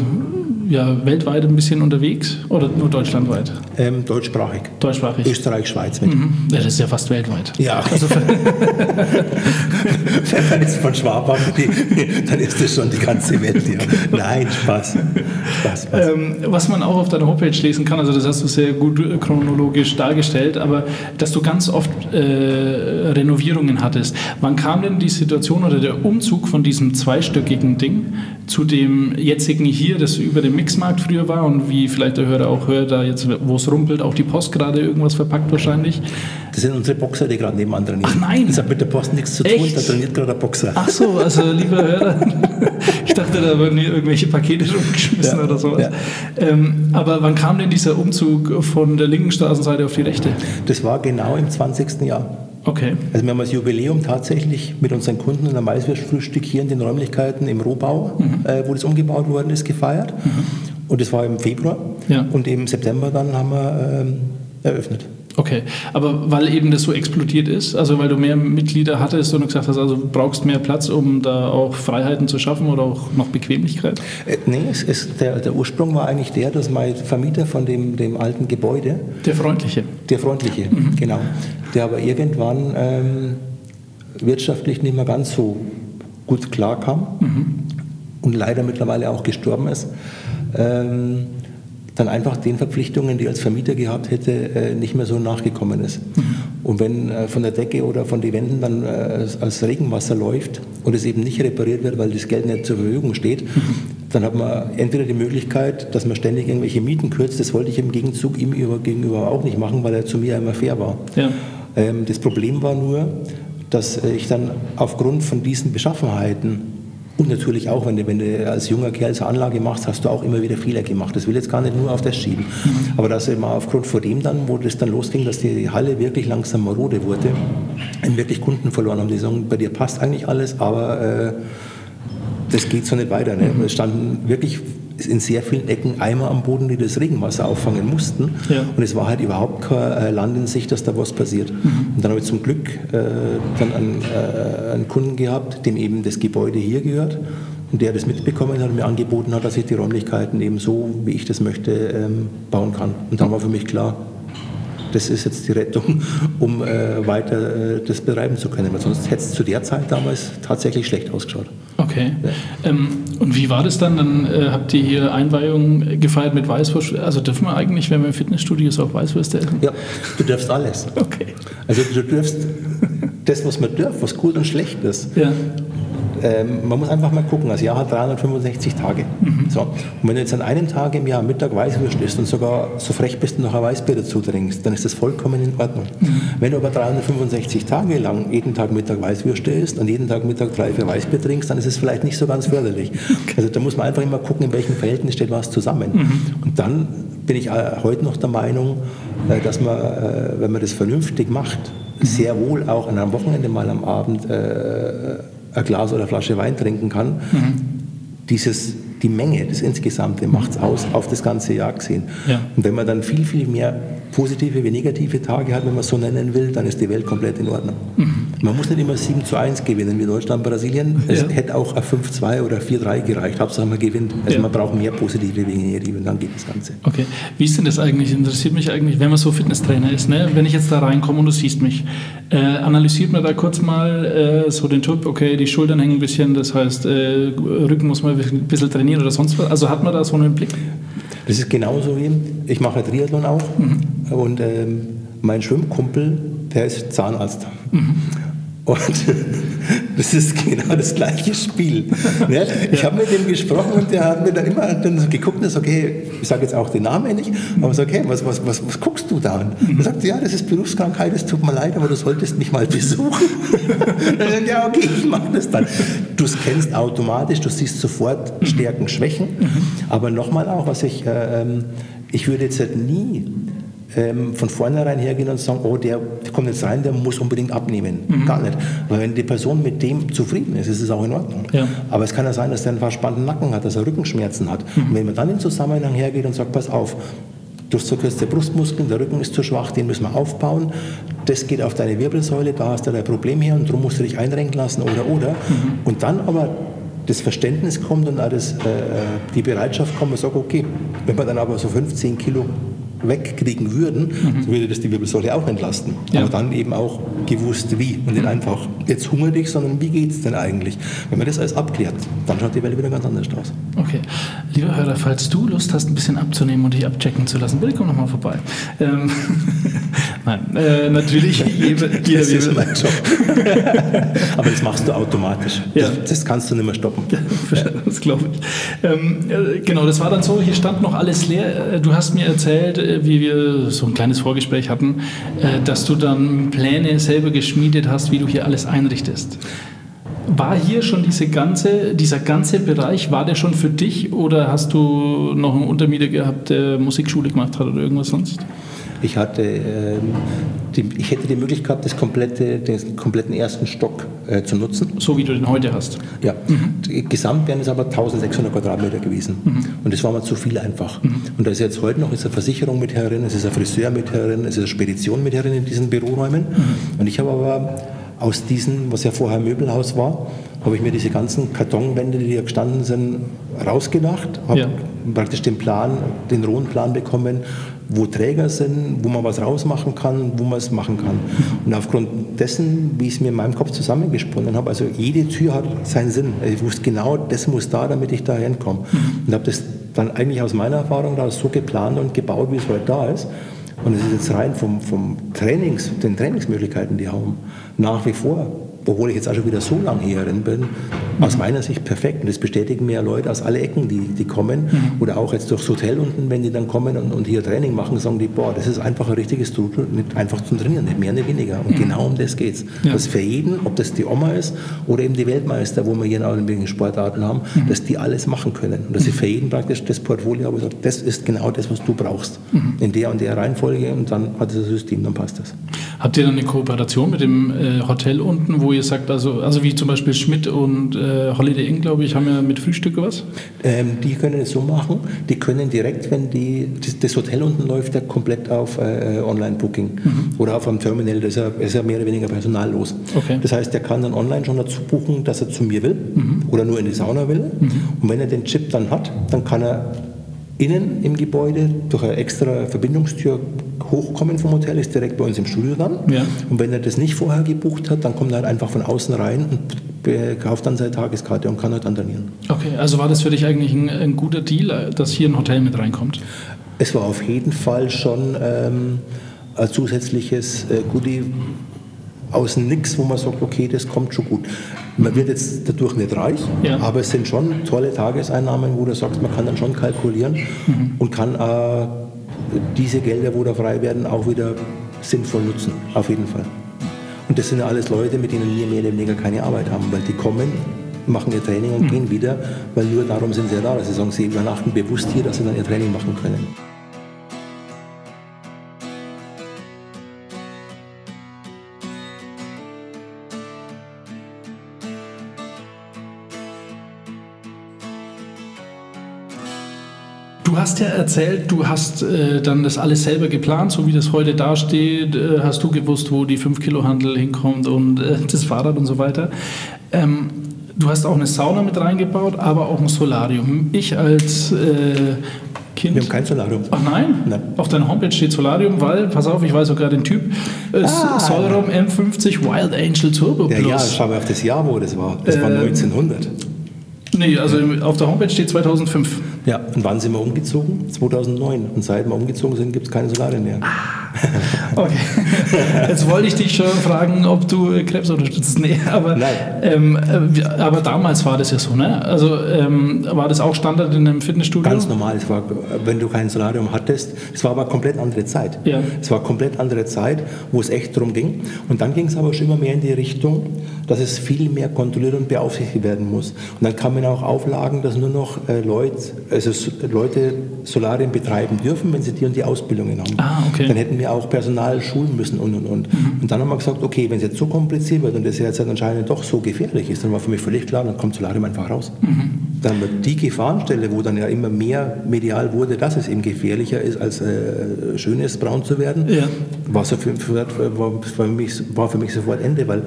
ja, weltweit ein bisschen unterwegs oder nur deutschlandweit?
Ähm, deutschsprachig.
Deutschsprachig.
Österreich, Schweiz mit.
Mhm. Ja, das ist ja fast weltweit.
Ja, also wenn man jetzt von Schwabach, dann ist das schon die ganze Welt. Ja. Nein, Spaß. Spaß, Spaß.
Ähm, was man auch auf deiner Homepage lesen kann, also das hast du sehr gut äh, chronologisch dargestellt, aber dass du ganz oft äh, Renovierungen hattest. Wann kam denn die Situation oder der Umzug von diesem zweistöckigen Ding zu dem jetzigen hier, das über dem Mixmarkt früher war und wie vielleicht der Hörer auch hört, da jetzt, wo es rumpelt, auch die Post gerade irgendwas verpackt wahrscheinlich?
Das sind unsere Boxer, die gerade nebenan trainieren.
Ach nein!
Das hat mit der Post nichts zu tun,
Echt?
da trainiert gerade der Boxer.
Ach so, also lieber Hörer, ich dachte, da würden hier irgendwelche Pakete rumgeschmissen
Ja,
oder sowas.
ja.
Ähm, aber wann kam denn dieser Umzug von der linken Straßenseite auf die rechte?
Das war genau im 20. Jahr.
Okay.
Also wir haben das Jubiläum tatsächlich mit unseren Kunden in der Maiswurstfrühstück hier in den Räumlichkeiten im Rohbau, äh, wo das umgebaut worden ist, gefeiert. Und das war im Februar.
Ja.
Und im September dann haben wir ähm, eröffnet.
Okay, aber weil eben das so explodiert ist, also weil du mehr Mitglieder hattest und du gesagt hast, also du brauchst mehr Platz, um da auch Freiheiten zu schaffen oder auch noch Bequemlichkeit?
Äh, nee, es ist, der, der Ursprung war eigentlich der, dass mein Vermieter von dem, dem alten Gebäude,
Der Freundliche.
der freundliche, genau, der aber irgendwann ähm, wirtschaftlich nicht mehr ganz so gut klarkam und leider mittlerweile auch gestorben ist, ähm, dann einfach den Verpflichtungen, die er als Vermieter gehabt hätte, äh, nicht mehr so nachgekommen ist. Mhm. Und wenn äh, von der Decke oder von den Wänden dann äh, als Regenwasser läuft und es eben nicht repariert wird, weil das Geld nicht zur Verfügung steht, mhm. dann hat man entweder die Möglichkeit, dass man ständig irgendwelche Mieten kürzt. Das wollte ich im Gegenzug ihm gegenüber auch nicht machen, weil er zu mir immer fair war. Ja. Ähm, das Problem war nur, dass ich dann aufgrund von diesen Beschaffenheiten und natürlich auch, wenn du, wenn du als junger Kerl so Anlage machst, hast du auch immer wieder Fehler gemacht. Das will jetzt gar nicht nur auf das schieben. Mhm. Aber dass immer aufgrund von dem dann, wo das dann losging, dass die Halle wirklich langsam marode wurde, wirklich Kunden verloren haben, die sagen, bei dir passt eigentlich alles, aber äh, das geht so nicht weiter. Ne? Es standen wirklich in sehr vielen Ecken Eimer am Boden, die das Regenwasser auffangen mussten. Ja. Und es war halt überhaupt kein äh, Land in Sicht, dass da was passiert. Mhm. Und dann habe ich zum Glück äh, dann einen, äh, einen, Kunden gehabt, dem eben das Gebäude hier gehört. Und der das mitbekommen hat und mir angeboten hat, dass ich die Räumlichkeiten eben so, wie ich das möchte, ähm, bauen kann. Und dann war für mich klar, das ist jetzt die Rettung, um äh, weiter äh, das betreiben zu können. Weil sonst hätte es zu der Zeit damals tatsächlich schlecht ausgeschaut.
Okay. Ja. Ähm, und wie war das dann? Dann äh, habt ihr hier Einweihung gefeiert mit Weißwurst. Also dürfen wir eigentlich, wenn wir im Fitnessstudio ist, auch Weißwürste essen?
Ja, du darfst alles. Okay. Also du darfst das, was man darf, was gut und schlecht ist. Ja ähm, man muss einfach mal gucken, das Jahr hat 365 Tage. Mhm. So. Und wenn du jetzt an einem Tag im Jahr Mittag Weißwürst isst und sogar so frech bist und noch ein Weißbier dazu trinkst, dann ist das vollkommen in Ordnung. Mhm. Wenn du aber 365 Tage lang jeden Tag Mittag Weißwürste isst und jeden Tag Mittag drei, vier Weißbier trinkst, dann ist es vielleicht nicht so ganz förderlich. Okay. Also da muss man einfach immer gucken, in welchem Verhältnis steht was zusammen. Mhm. Und dann bin ich äh, heute noch der Meinung, äh, dass man, äh, wenn man das vernünftig macht, mhm. sehr wohl auch an einem Wochenende mal am Abend äh, ein Glas oder eine Flasche Wein trinken kann. Mhm. Dieses, die Menge, das Insgesamte macht es aus, auf das ganze Jahr gesehen. Ja. Und wenn man dann viel, viel mehr positive wie negative Tage hat, wenn man es so nennen will, dann ist die Welt komplett in Ordnung. Mhm. Man muss nicht immer 7 zu 1 gewinnen wie Deutschland, Brasilien. Es ja. hätte auch ein 5-2 oder 4-3 gereicht. Hauptsache man gewinnt. Also ja. man braucht mehr positive negative und dann geht das Ganze.
Okay. Wie ist denn das eigentlich? Interessiert mich eigentlich, wenn man so Fitnesstrainer ist, ne? wenn ich jetzt da reinkomme und du siehst mich, äh, analysiert man da kurz mal äh, so den Typ, okay, die Schultern hängen ein bisschen, das heißt, äh, Rücken muss man ein bisschen trainieren oder sonst was. Also hat man da so einen Blick?
Das ist genauso wie, ich mache Triathlon auch mhm. und ähm, mein Schwimmkumpel, der ist Zahnarzt. Mhm. Und das ist genau das gleiche Spiel. Ne? Ich habe mit ihm gesprochen und der hat mir dann immer dann so geguckt und sagt, okay, ich sage jetzt auch den Namen nicht, aber so, okay, was, was, was, was guckst du da an? Er sagt, ja, das ist Berufskrankheit, es tut mir leid, aber du solltest mich mal besuchen. dann sagt, ja, okay, ich mache das dann. Du kennst automatisch, du siehst sofort Stärken, Schwächen, aber nochmal auch, was ich, äh, ähm, ich würde jetzt halt nie von vornherein hergehen und sagen, oh, der, kommt jetzt rein, der muss unbedingt abnehmen. Mhm. Gar nicht. Weil wenn die Person mit dem zufrieden ist, ist es auch in Ordnung. Ja. Aber es kann ja sein, dass der einen verspannten Nacken hat, dass er Rückenschmerzen hat. Mhm. Und wenn man dann im Zusammenhang hergeht und sagt, pass auf, du hast so kürzte Brustmuskeln, der Rücken ist zu schwach, den müssen wir aufbauen. Das geht auf deine Wirbelsäule, da hast du dein Problem her und darum musst du dich einrenken lassen oder oder. Mhm. Und dann aber das Verständnis kommt und auch das, äh, die Bereitschaft kommt und sagt, okay, wenn man dann aber so 15 Kilo wegkriegen würden, mhm. würde das die Wirbelsäule auch entlasten. Ja. Aber dann eben auch gewusst wie. Und nicht mhm. einfach, jetzt hungere dich, sondern wie geht es denn eigentlich? Wenn man das alles abklärt, dann schaut die Welt wieder ganz anders aus.
Okay. Lieber Hörer, falls du Lust hast, ein bisschen abzunehmen und dich abchecken zu lassen, bitte komm nochmal vorbei. Ähm, Nein, äh, natürlich. Jeder,
jeder das ist mein Job. Aber das machst du automatisch. Ja. Das, das kannst du nicht mehr stoppen.
das glaube ich. Ähm, äh, genau, das war dann so, hier stand noch alles leer. Äh, du hast mir erzählt, äh, wie wir so ein kleines Vorgespräch hatten, dass du dann Pläne selber geschmiedet hast, wie du hier alles einrichtest. War hier schon diese ganze, dieser ganze Bereich, war der schon für dich oder hast du noch einen Untermieter gehabt, der Musikschule gemacht hat oder irgendwas sonst?
Ich, hatte, äh, die, ich hätte die Möglichkeit, das komplette, den kompletten ersten Stock äh, zu nutzen.
So wie du den heute hast?
Ja. Mhm. Gesamt wären es aber 1600 Quadratmeter gewesen. Mhm. Und das war mir zu viel einfach. Mhm. Und da ist jetzt heute noch ist eine Versicherung mit herin, es ist ein Friseur mit herin, es ist eine Spedition mit herin in diesen Büroräumen. Mhm. Und ich habe aber aus diesen, was ja vorher Möbelhaus war, habe ich mir diese ganzen Kartonwände, die hier gestanden sind, rausgedacht, habe ja. praktisch den Plan, den rohen Plan bekommen, wo Träger sind, wo man was rausmachen kann, wo man es machen kann. Und aufgrund dessen, wie ich es mir in meinem Kopf zusammengesponnen habe, also jede Tür hat seinen Sinn. Ich wusste genau, das muss da, damit ich da hinkomme. Und habe das dann eigentlich aus meiner Erfahrung raus so geplant und gebaut, wie es heute da ist. Und es ist jetzt rein vom, vom Trainings, den Trainingsmöglichkeiten, die haben, nach wie vor obwohl ich jetzt auch schon wieder so lange hier drin bin, aus meiner Sicht perfekt. Und das bestätigen mir ja Leute aus alle Ecken, die, die kommen. Mhm. Oder auch jetzt durchs Hotel unten, wenn die dann kommen und, und hier Training machen, sagen die, boah, das ist einfach ein richtiges Tool, nicht einfach zum Trainieren, nicht mehr, nicht weniger. Und mhm. genau um das geht's. Ja. Dass für jeden, ob das die Oma ist oder eben die Weltmeister, wo wir hier in allen möglichen Sportarten haben, mhm. dass die alles machen können. Und dass ich für jeden praktisch das Portfolio habe, sagt, das ist genau das, was du brauchst. Mhm. In der und der Reihenfolge und dann hat das System, dann passt das.
Habt ihr dann eine Kooperation mit dem äh, Hotel unten, wo ihr sagt, also, also wie zum Beispiel Schmidt und äh, Holiday Inn, glaube ich, haben ja mit Frühstück was?
Ähm, die können es so machen, die können direkt, wenn die, das, das Hotel unten läuft ja komplett auf äh, Online-Booking mhm. oder auf einem Terminal, das ist, ja, ist ja mehr oder weniger personallos. Okay. Das heißt, der kann dann online schon dazu buchen, dass er zu mir will mhm. oder nur in die Sauna will. Mhm. Und wenn er den Chip dann hat, dann kann er innen im Gebäude durch eine extra Verbindungstür hochkommen vom Hotel, ist direkt bei uns im Studio dann. Ja. Und wenn er das nicht vorher gebucht hat, dann kommt er halt einfach von außen rein und kauft dann seine Tageskarte und kann halt dann trainieren.
Okay, also war das für dich eigentlich ein, ein, guter Deal, dass hier ein Hotel mit reinkommt?
Es war auf jeden Fall schon ähm, ein zusätzliches äh, Goodie aus Nix, wo man sagt, okay, das kommt schon gut. Man wird jetzt dadurch nicht reich, ja. aber es sind schon tolle Tageseinnahmen, wo du sagst, man kann dann schon kalkulieren mhm. und kann äh, diese Gelder, wo da frei werden, auch wieder sinnvoll nutzen, auf jeden Fall. Und das sind ja alles Leute, mit denen wir mehr oder weniger keine Arbeit haben, weil die kommen, machen ihr Training und mhm. gehen wieder, weil nur darum sind sie ja da, dass sie sagen, sie übernachten bewusst hier, dass sie dann ihr Training machen können.
Du hast ja erzählt, du hast äh, dann das alles selber geplant, so wie das heute dasteht. Äh, hast du gewusst, wo die 5-Kilo-Handel hinkommt und äh, das Fahrrad und so weiter. Ähm, du hast auch eine Sauna mit reingebaut, aber auch ein Solarium. Ich als äh, Kind.
Wir haben kein Solarium.
Ach nein? nein? Auf deiner Homepage steht Solarium, weil, pass auf, ich weiß sogar den Typ. Ah. Solarium M50 Wild Angel Turbo
Plus. Ja, ja, schau mal auf das Jahr, wo das war. Das war 1900. Ähm,
Nee, also auf der Homepage steht 2005.
Ja, und wann sind wir umgezogen? 2009. Und seit wir umgezogen sind, gibt es keine Solarien mehr.
Ah, okay. Jetzt wollte ich dich schon fragen, ob du Krebs unterstützt. Nee, aber, Nein. Ähm, äh, aber damals war das ja so, ne? Also ähm, war das auch Standard in einem Fitnessstudio?
Ganz normal. Es war, wenn du kein Solarium hattest, es war aber eine komplett andere Zeit. Ja. Es war eine komplett andere Zeit, wo es echt darum ging. Und dann ging es aber schon immer mehr in die Richtung, dass es viel mehr kontrolliert und beaufsichtigt werden muss. Und dann kamen auch Auflagen, dass nur noch äh, Leute, also Leute Solarien betreiben dürfen, wenn sie die und die Ausbildungen haben. Ah, okay. Dann hätten wir auch Personal schulen müssen und und und. Mhm. Und dann haben wir gesagt, okay, wenn es jetzt so kompliziert wird und das jetzt anscheinend doch so gefährlich ist, dann war für mich völlig klar, dann kommt Solarium einfach raus. Mhm. Dann wird die Gefahrenstelle, wo dann ja immer mehr medial wurde, dass es eben gefährlicher ist, als äh, schön ist, braun zu werden, ja. war, so für, war, für mich, war für mich sofort Ende, weil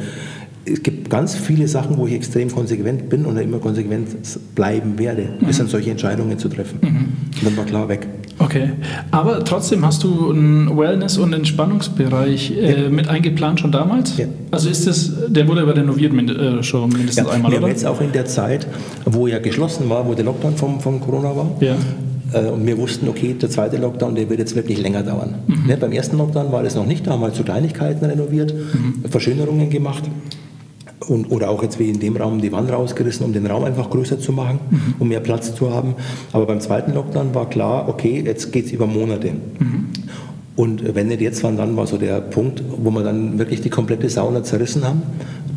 es gibt ganz viele Sachen, wo ich extrem konsequent bin und immer konsequent bleiben werde, mhm. bis dann solche Entscheidungen zu treffen. Mhm. Und dann war klar weg.
Okay, aber trotzdem hast du einen Wellness- und Entspannungsbereich äh, ja. mit eingeplant schon damals? Ja. Also ist das, der wurde aber renoviert äh, schon mindestens ja. einmal,
Wir oder? haben jetzt auch in der Zeit, wo ja geschlossen war, wo der Lockdown von, von Corona war, ja. Äh, und wir wussten, okay, der zweite Lockdown, der wird jetzt wirklich länger dauern. Mhm. Ne, beim ersten Lockdown war das noch nicht, da haben wir zu Kleinigkeiten renoviert, mhm. Verschönerungen gemacht und, oder auch jetzt wie in dem Raum die Wand rausgerissen, um den Raum einfach größer zu machen, mhm. um mehr Platz zu haben. Aber beim zweiten Lockdown war klar, okay, jetzt geht es über Monate. Mhm. Und wenn nicht jetzt, wann dann war so der Punkt, wo wir dann wirklich die komplette Sauna zerrissen haben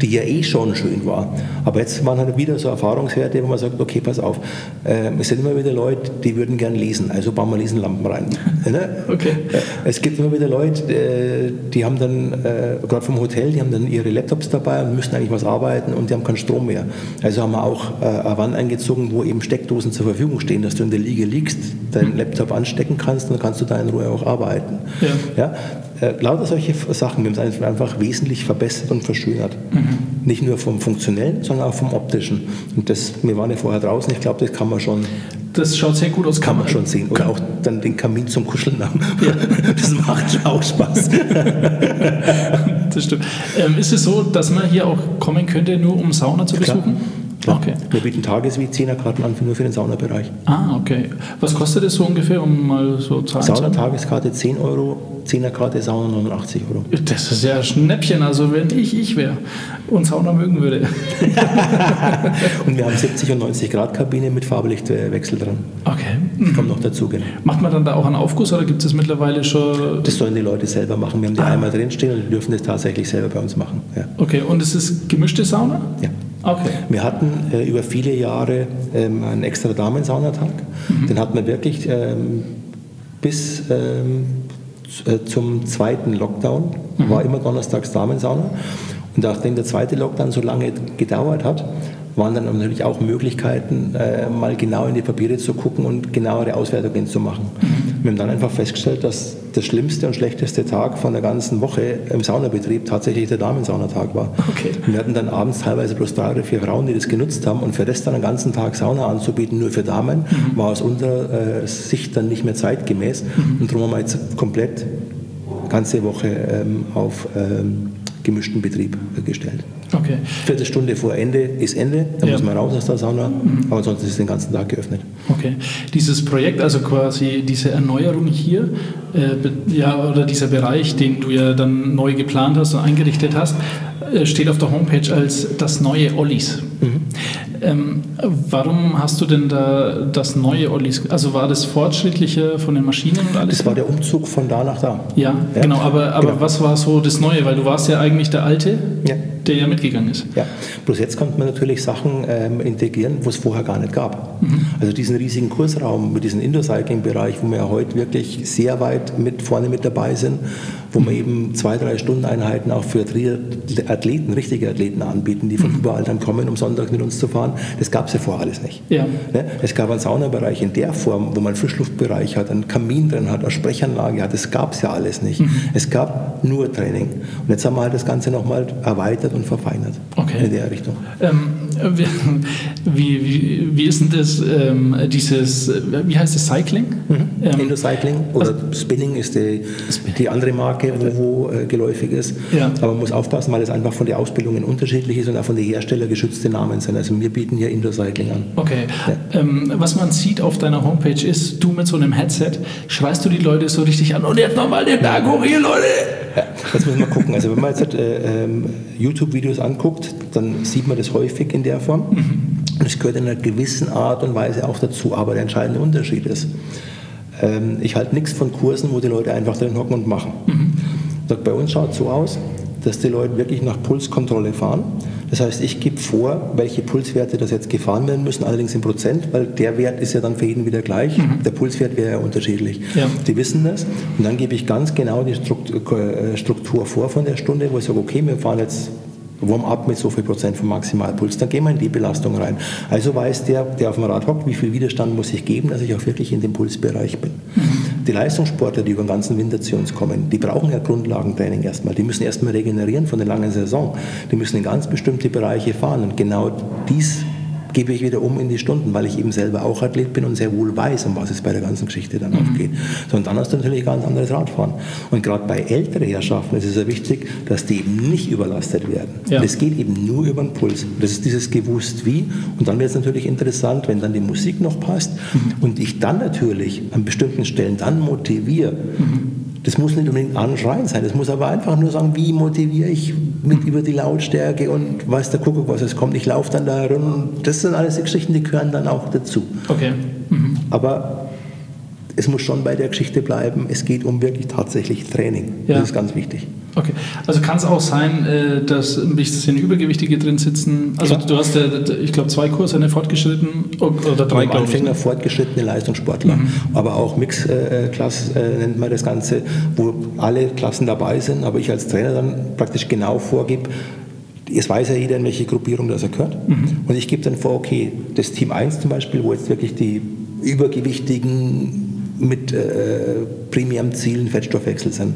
die ja eh schon schön war. Aber jetzt waren halt wieder so Erfahrungswerte, wo man sagt, okay, pass auf, äh, es sind immer wieder Leute, die würden gern lesen, also bauen wir Lesenlampen rein. ne? okay. Äh, es gibt immer wieder Leute, äh, die haben dann, äh, gerade vom Hotel, die haben dann ihre Laptops dabei und müssen eigentlich was arbeiten und die haben keinen Strom mehr. Also haben wir auch äh, eine Wand eingezogen, wo eben Steckdosen zur Verfügung stehen, dass du in der Liege liegst, deinen Laptop anstecken kannst und dann kannst du da in Ruhe auch arbeiten. Ja. ja? Äh, lauter solche Sachen. Wir haben es einfach wesentlich verbessert und verschönert. Mhm. Nicht nur vom Funktionellen, sondern auch vom Optischen. Und das, wir waren ja vorher draußen, ich glaube, das kann man schon.
Das schaut sehr gut aus.
Kann man schon sehen. Oder auch dann den Kamin zum Kuscheln haben. Ja. Das macht auch Spaß.
das stimmt. Ähm, ist es so, dass man hier auch kommen könnte, nur um Sauna zu besuchen?
Klar.
Okay.
Wir bieten Tages- wie Zehnerkarten an, nur für den Saunabereich.
Ah, okay. Was kostet es so ungefähr, um mal so Zahlen zu
Saunatageskarte 10 Euro, Zehnerkarte Sauna 89 Euro.
Das ist ja ein Schnäppchen, also wenn ich ich wäre und Sauna mögen würde.
Und wir haben 70 und 90 Grad Kabine mit Farblichtwechsel dran.
Okay.
Kommt noch dazu, genau.
Macht man dann da auch einen Aufguss oder gibt es mittlerweile schon.
Das sollen die Leute selber machen. Wir haben die
Ah.
einmal drinstehen und die dürfen das tatsächlich selber bei uns machen. Ja.
Okay, und es ist gemischte Sauna?
Ja.
Okay.
Wir hatten äh, über viele Jahre ähm, einen extra Damensaunatag. Den hatten wir wirklich ähm, bis ähm, äh, zum zweiten Lockdown. War immer donnerstags Damensauna. Und nachdem der zweite Lockdown so lange gedauert hat, waren dann natürlich auch Möglichkeiten, äh, mal genau in die Papiere zu gucken und genauere Auswertungen zu machen. Wir haben dann einfach festgestellt, dass der schlimmste und schlechteste Tag von der ganzen Woche im Saunabetrieb tatsächlich der Damensaunatag war.
Okay.
Wir hatten dann abends teilweise bloß drei oder vier Frauen, die das genutzt haben. Und für das dann den ganzen Tag Sauna anzubieten, nur für Damen, war aus unserer äh, Sicht dann nicht mehr zeitgemäß. Und darum haben wir jetzt komplett ganze Woche ähm, auf ähm, gemischten Betrieb äh, gestellt.
Okay.
Viertelstunde vor Ende ist Ende, dann
Ja.
muss man raus aus der Sauna, aber ansonsten ist es den ganzen Tag geöffnet.
Okay. Dieses Projekt, also quasi diese Erneuerung hier, äh, ja, oder dieser Bereich, den du ja dann neu geplant hast und eingerichtet hast, äh, steht auf der Homepage als das neue Ollis. Ähm, warum hast du denn da das neue Ollis? Also war das fortschrittlicher von den Maschinen und alles?
Das war der Umzug von da nach da.
ja,
Ja,
genau. Aber, aber
genau.
was war so das Neue? Weil du warst ja eigentlich der Alte,
Ja.
der ja mitgegangen ist.
Ja, bloß jetzt konnte man natürlich Sachen ähm, integrieren, wo es vorher gar nicht gab. Also diesen riesigen Kursraum mit diesem Indoor-Cycling-Bereich, wo wir ja heute wirklich sehr weit mit vorne mit dabei sind, wo wir eben zwei, drei Stundeneinheiten auch für Athleten, richtige Athleten anbieten, die von überall dann kommen, um Sonntag mit uns zu fahren. Das gab es ja vorher alles nicht.
Ja.
Ne? Es gab einen Saunabereich in der Form, wo man einen Frischluftbereich hat, einen Kamin drin hat, eine Sprechanlage hat. Das gab es ja alles nicht. Es gab nur Training. Und jetzt haben wir halt das Ganze nochmal erweitert und verfeinert
Okay.
in der Richtung.
Ähm, wie, wie, wie, wie ist denn das, ähm, dieses, äh, wie heißt das, Cycling? Ähm,
Indoor-Cycling oder Spinning ist die, die andere Marke, wo, wo äh, geläufig ist.
Ja.
Aber man muss aufpassen, weil es einfach von den Ausbildungen unterschiedlich ist und auch von den Herstellern geschützte Namen sind. Also wir bieten hier Indoor-Cycling an.
Okay. Ähm, was man sieht auf deiner Homepage ist, du mit so einem Headset, schreist du die Leute so richtig an und jetzt nochmal den Berg hoch hier, Leute!
Ja, das muss man gucken. Also wenn man jetzt äh, ähm, YouTube-Videos anguckt, dann sieht man das häufig in der Form. Und es gehört in einer gewissen Art und Weise auch dazu. Aber der entscheidende Unterschied ist, ähm, ich halte nichts von Kursen, wo die Leute einfach drin hocken und machen. Sagt, Bei uns schaut es so aus, dass die Leute wirklich nach Pulskontrolle fahren. Das heißt, ich gebe vor, welche Pulswerte das jetzt gefahren werden müssen, allerdings in Prozent, weil der Wert ist ja dann für jeden wieder gleich. Der Pulswert wäre ja unterschiedlich.
Ja.
Die wissen das und dann gebe ich ganz genau die äh, Struktur vor von der Stunde, wo ich sage, okay, wir fahren jetzt Warm-up mit so viel Prozent vom Maximalpuls, dann gehen wir in die Belastung rein. Also weiß der, der auf dem Rad hockt, wie viel Widerstand muss ich geben, dass ich auch wirklich in dem Pulsbereich bin. Die Leistungssportler, die über den ganzen Winter zu uns kommen, die brauchen ja Grundlagentraining erstmal. Die müssen erstmal regenerieren von der langen Saison. Die müssen in ganz bestimmte Bereiche fahren und genau dies gebe ich wieder um in die Stunden, weil ich eben selber auch Athlet bin und sehr wohl weiß, um was es bei der ganzen Geschichte dann auch geht. So, und dann hast du natürlich ganz anderes Radfahren. Und gerade bei älteren Herrschaften ist es ja wichtig, dass die eben nicht überlastet werden.
Ja.
Geht eben nur über den Puls. Das ist dieses gewusst wie. Und dann wird es natürlich interessant, wenn dann die Musik noch passt und ich dann natürlich an bestimmten Stellen dann motiviere. Das muss nicht unbedingt anschreien sein, das muss aber einfach nur sagen, wie motiviere ich mit über die Lautstärke und weiß der Kuckuck, was es kommt. Ich laufe dann da herum. Das sind alles die Geschichten, die gehören dann auch dazu.
Okay. Mhm.
Aber es muss schon bei der Geschichte bleiben, es geht um wirklich tatsächlich Training.
Ja.
Das ist ganz wichtig.
Okay, also kann es auch sein, äh, dass ein bisschen Übergewichtige drin sitzen. Also
Klar.
du hast ja, ich glaube, zwei Kurse, eine fortgeschritten oder drei, glaube ich.
Anfänger
ne?
fortgeschrittene Leistungssportler, aber auch Mix-Klasse äh, nennt man das Ganze, wo alle Klassen dabei sind, aber ich als Trainer dann praktisch genau vorgebe, es weiß ja jeder, in welche Gruppierung das er gehört. Und ich gebe dann vor, okay, das Team 1 zum Beispiel, wo jetzt wirklich die Übergewichtigen mit äh, primärem Ziel ein Fettstoffwechsel sind.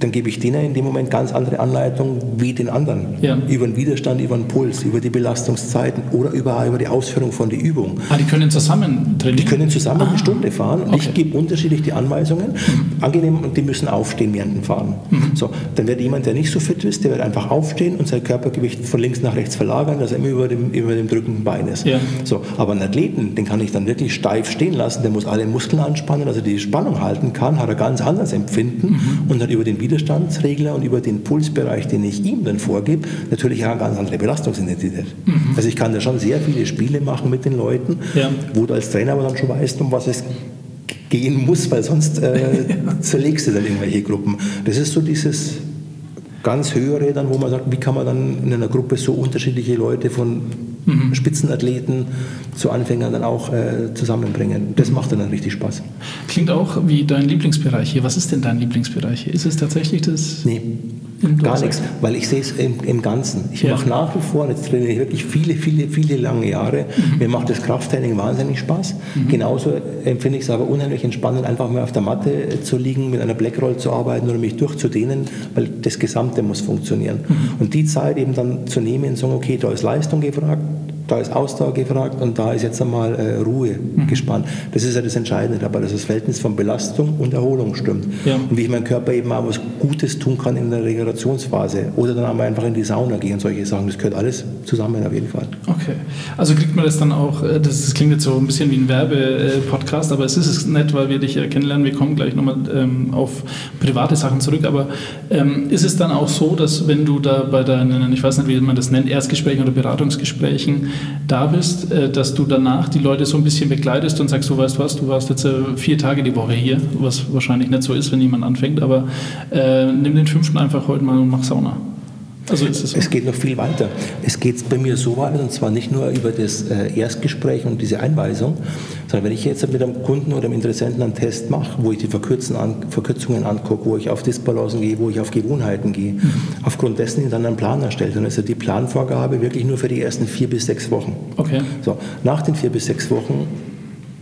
Dann gebe ich denen in dem Moment ganz andere Anleitungen wie den anderen.
Ja.
Über den Widerstand, über den Puls, über die Belastungszeiten oder über, über die Ausführung von der Übung.
Ah, die können zusammen trainieren?
Die können zusammen
ah.
eine Stunde fahren
Okay.
ich gebe unterschiedlich die Anweisungen.
Mhm.
Angenehm, und die müssen aufstehen während dem Fahren. So, dann wird jemand, der nicht so fit ist, der wird einfach aufstehen und sein Körpergewicht von links nach rechts verlagern, dass er immer über dem, über dem drückenden Bein ist.
Ja.
So, aber einen Athleten, den kann ich dann wirklich steif stehen lassen, der muss alle Muskeln anspannen, dass er die Spannung halten kann, hat er ganz anders Empfinden
Mhm.
und hat über den Widerstandsregler und über den Pulsbereich, den ich ihm dann vorgebe, natürlich auch eine ganz andere Belastungsintensität. Also ich kann da schon sehr viele Spiele machen mit den Leuten,
Mhm. Ja.
wo du als Trainer aber dann schon weißt, um was es gehen muss, weil sonst äh, zerlegst du dann irgendwelche Gruppen. Das ist so dieses ganz höhere dann, wo man sagt, wie kann man dann in einer Gruppe so unterschiedliche Leute von Spitzenathleten zu Anfängern dann auch äh, zusammenbringen. Das macht dann, richtig Spaß.
Klingt auch wie dein Lieblingsbereich hier. Was ist denn dein Lieblingsbereich hier? Ist es tatsächlich das?
Nee, gar nichts, weil ich sehe es im, im Ganzen. Ich
Ja.
mache nach wie vor, jetzt trainiere ich wirklich viele, viele, viele lange Jahre.
Mhm.
Mir macht das Krafttraining wahnsinnig Spaß. Genauso empfinde ich es aber unheimlich entspannend, einfach mal auf der Matte äh, zu liegen, mit einer Blackroll zu arbeiten oder mich durchzudehnen, weil das Gesamte muss funktionieren.
Mhm.
Und die Zeit eben dann zu nehmen und sagen, okay, da ist Leistung gefragt, da ist Ausdauer gefragt und da ist jetzt einmal äh, Ruhe
Mhm.
gespannt. Das ist ja das Entscheidende dabei, dass das Verhältnis von Belastung und Erholung stimmt.
Ja.
Und wie ich meinem Körper eben auch was Gutes tun kann in der Regenerationsphase. Oder dann einmal einfach in die Sauna gehen und solche Sachen. Das gehört alles zusammen auf jeden Fall.
Okay. Also kriegt man das dann auch, äh, das, das klingt jetzt so ein bisschen wie ein Werbe-Podcast, aber es ist es nett, weil wir dich ja kennenlernen. Wir kommen gleich nochmal ähm, auf private Sachen zurück. Aber ähm, ist es dann auch so, dass wenn du da bei deinen, ich weiß nicht, wie man das nennt, Erstgesprächen oder Beratungsgesprächen da bist, äh, dass du danach die Leute so ein bisschen begleitest und sagst, du weißt was, du warst jetzt äh, vier Tage die Woche hier, was wahrscheinlich nicht so ist, wenn jemand anfängt, aber äh, nimm den fünften einfach heute mal und mach Sauna. Also ist es.
Es geht noch viel weiter. Es geht bei mir so weit, und zwar nicht nur über das äh, Erstgespräch und diese Einweisung, sondern wenn ich jetzt mit einem Kunden oder einem Interessenten einen Test mache, wo ich die Verkürzungen angucke, wo ich auf Disbalancen gehe, wo ich auf Gewohnheiten gehe, aufgrund dessen ich dann einen Plan erstellt. Und also die Planvorgabe wirklich nur für die ersten vier bis sechs Wochen.
Okay.
So, nach den vier bis sechs Wochen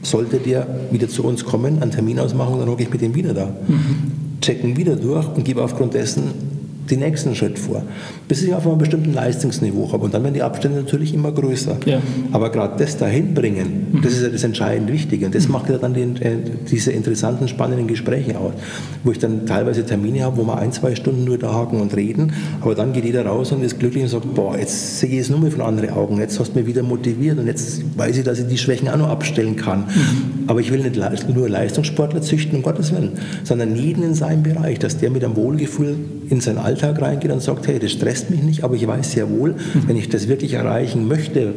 sollte der wieder zu uns kommen, einen Termin ausmachen dann hocke ich mit dem wieder da. Checken wieder durch und gebe aufgrund dessen den nächsten Schritt vor, bis ich auf einem bestimmten Leistungsniveau habe. Und dann werden die Abstände natürlich immer größer.
Ja.
Aber gerade das dahin bringen, das ist ja das entscheidend Wichtige. Und das macht ja dann den, äh, diese interessanten, spannenden Gespräche aus, wo ich dann teilweise Termine habe, wo wir ein, zwei Stunden nur da haken und reden, aber dann geht jeder raus und ist glücklich und sagt, boah, jetzt sehe ich es nur mehr von anderen Augen, jetzt hast du mich wieder motiviert und jetzt weiß ich, dass ich die Schwächen auch noch abstellen kann. Aber ich will nicht nur Leistungssportler züchten, um Gottes Willen, sondern jeden in seinem Bereich, dass der mit einem Wohlgefühl in seinen Alltag reingeht und sagt, hey, das stresst mich nicht, aber ich weiß sehr wohl, wenn ich das wirklich erreichen möchte,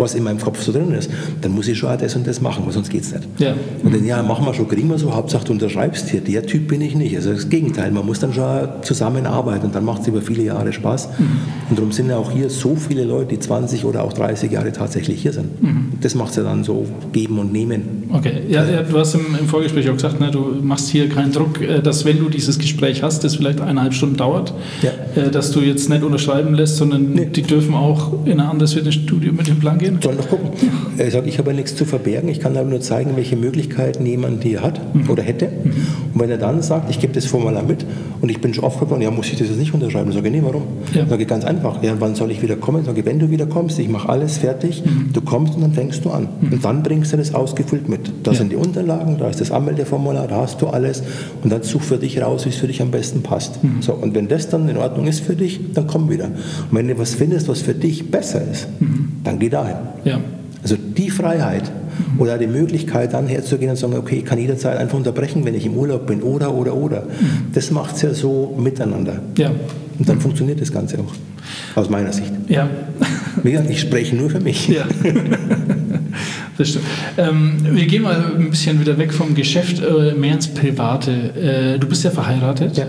was in meinem Kopf so drin ist, dann muss ich schon auch das und das machen, weil sonst geht es nicht.
Ja.
Und dann, ja, machen wir schon, kriegen wir so, Hauptsache du unterschreibst hier, der Typ bin ich nicht. Also das Gegenteil, man muss dann schon zusammenarbeiten und dann macht es über viele Jahre Spaß. Und darum sind ja auch hier so viele Leute, die 20 oder auch 30 Jahre tatsächlich hier sind. Das macht es ja dann so geben und nehmen.
Okay, ja, ja, du hast im, im Vorgespräch auch gesagt, ne, du machst hier keinen Druck, äh, dass wenn du dieses Gespräch hast, das vielleicht eineinhalb Stunden dauert,
Ja.
äh, dass du jetzt nicht unterschreiben lässt, sondern
Nee.
die dürfen auch in ein anderes Fitnessstudio mit dem Plan gehen.
Sollen doch gucken. Er sagt, ich habe ja nichts zu verbergen, ich kann aber nur zeigen, welche Möglichkeiten jemand hier hat oder hätte. Und wenn er dann sagt, ich gebe das Formular mit und ich bin schon aufgekommen, ja, muss ich das jetzt nicht unterschreiben? Dann sage ich, nee, warum?
Ja.
Sage ich ganz einfach, ja, wann soll ich wieder kommen? Sage ich, wenn du wieder kommst, ich mache alles fertig, du kommst und dann fängst du an. Und dann bringst du das ausgefüllt mit. Da
Ja.
sind die Unterlagen, da ist das Anmeldeformular, da hast du alles und dann such für dich raus, wie es für dich am besten passt. So, und wenn das dann in Ordnung ist für dich, dann komm wieder. Und wenn du was findest, was für dich besser ist, dann geh dahin.
Ja,
Also die Freiheit oder die Möglichkeit, dann herzugehen und zu sagen, okay, ich kann jederzeit einfach unterbrechen, wenn ich im Urlaub bin, oder, oder, oder. Das macht es ja so miteinander.
ja,
Und dann funktioniert das Ganze auch, aus meiner Sicht.
ja.
Wie gesagt, ich spreche nur für mich.
Ja. Das stimmt. Ähm, wir gehen mal ein bisschen wieder weg vom Geschäft, äh, mehr ins Private. Äh, du bist ja verheiratet.
Ja.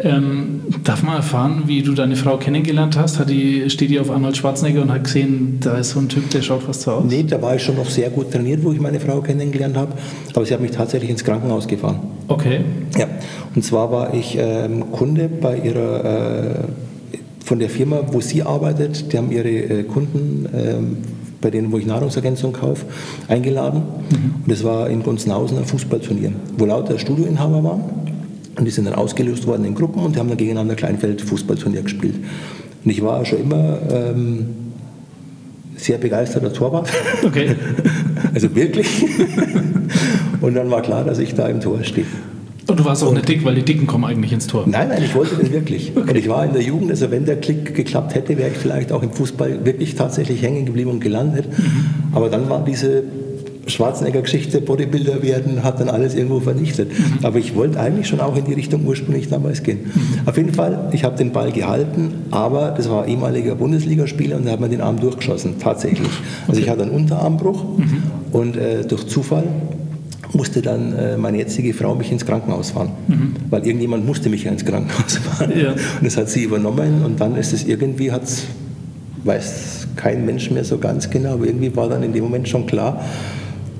Ähm, darf man erfahren, wie du deine Frau kennengelernt hast? Hat die, steht die auf Arnold Schwarzenegger und hat gesehen, da ist so ein Typ, der schaut fast so aus?
Nee, da war ich schon noch sehr gut trainiert, wo ich meine Frau kennengelernt habe. Aber sie hat mich tatsächlich ins Krankenhaus gefahren.
Okay.
Ja, und zwar war ich ähm, Kunde bei ihrer, äh, von der Firma, wo sie arbeitet. Die haben ihre äh, Kunden, ähm, bei denen, wo ich Nahrungsergänzung kaufe, eingeladen. Und das war in Gunzenhausen ein Fußballturnier, wo lauter Studioinhaber waren. Und die sind dann ausgelöst worden in Gruppen und haben dann gegeneinander Kleinfeld-Fußballturnier gespielt. Und ich war schon immer ähm, sehr begeisterter Torwart.
Okay.
Also wirklich. Und dann war klar, dass ich da im Tor stehe.
Und du warst auch nicht dick, weil die Dicken kommen eigentlich ins Tor.
Nein, nein, ich wollte das wirklich. Okay. Und ich war in der Jugend, also wenn der Klick geklappt hätte, wäre ich vielleicht auch im Fußball wirklich tatsächlich hängen geblieben und gelandet. Mhm. Aber dann war diese Schwarzenegger-Geschichte, Bodybuilder werden, hat dann alles irgendwo vernichtet. Mhm. Aber ich wollte eigentlich schon auch in die Richtung ursprünglich damals gehen. Mhm. Auf jeden Fall, ich habe den Ball gehalten, aber das war ehemaliger Bundesligaspieler und da hat man den Arm durchgeschossen, tatsächlich. Also ich hatte einen Unterarmbruch mhm. und äh, durch Zufall musste dann äh, meine jetzige Frau mich ins Krankenhaus fahren, mhm. weil irgendjemand musste mich ja ins Krankenhaus fahren. Ja. Und das hat sie übernommen und dann ist es irgendwie, hat's, weiß kein Mensch mehr so ganz genau, aber irgendwie war dann in dem Moment schon klar,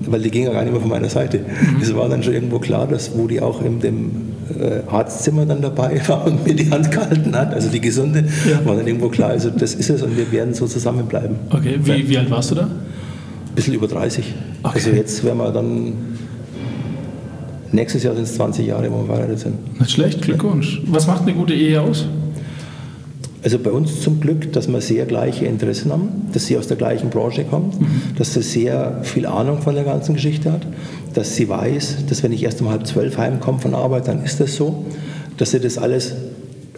weil die ging ja gar nicht mehr von meiner Seite. Mhm. Es war dann schon irgendwo klar, dass wo die auch in dem äh, Arztzimmer dann dabei war und mir die Hand gehalten hat, also die Gesunde, ja. war dann irgendwo klar, also das ist es und wir werden so zusammenbleiben.
Okay, wie, wie alt warst du da? Ein
bisschen über 30. Okay. Also jetzt werden wir dann Nächstes Jahr sind es 20 Jahre, wo wir verheiratet sind.
Nicht schlecht, Glückwunsch. Was macht eine gute Ehe aus?
Also bei uns zum Glück, dass wir sehr gleiche Interessen haben, dass sie aus der gleichen Branche kommt, mhm. dass sie sehr viel Ahnung von der ganzen Geschichte hat, dass sie weiß, dass wenn ich erst um halb zwölf heimkomme von Arbeit, dann ist das so, dass sie das alles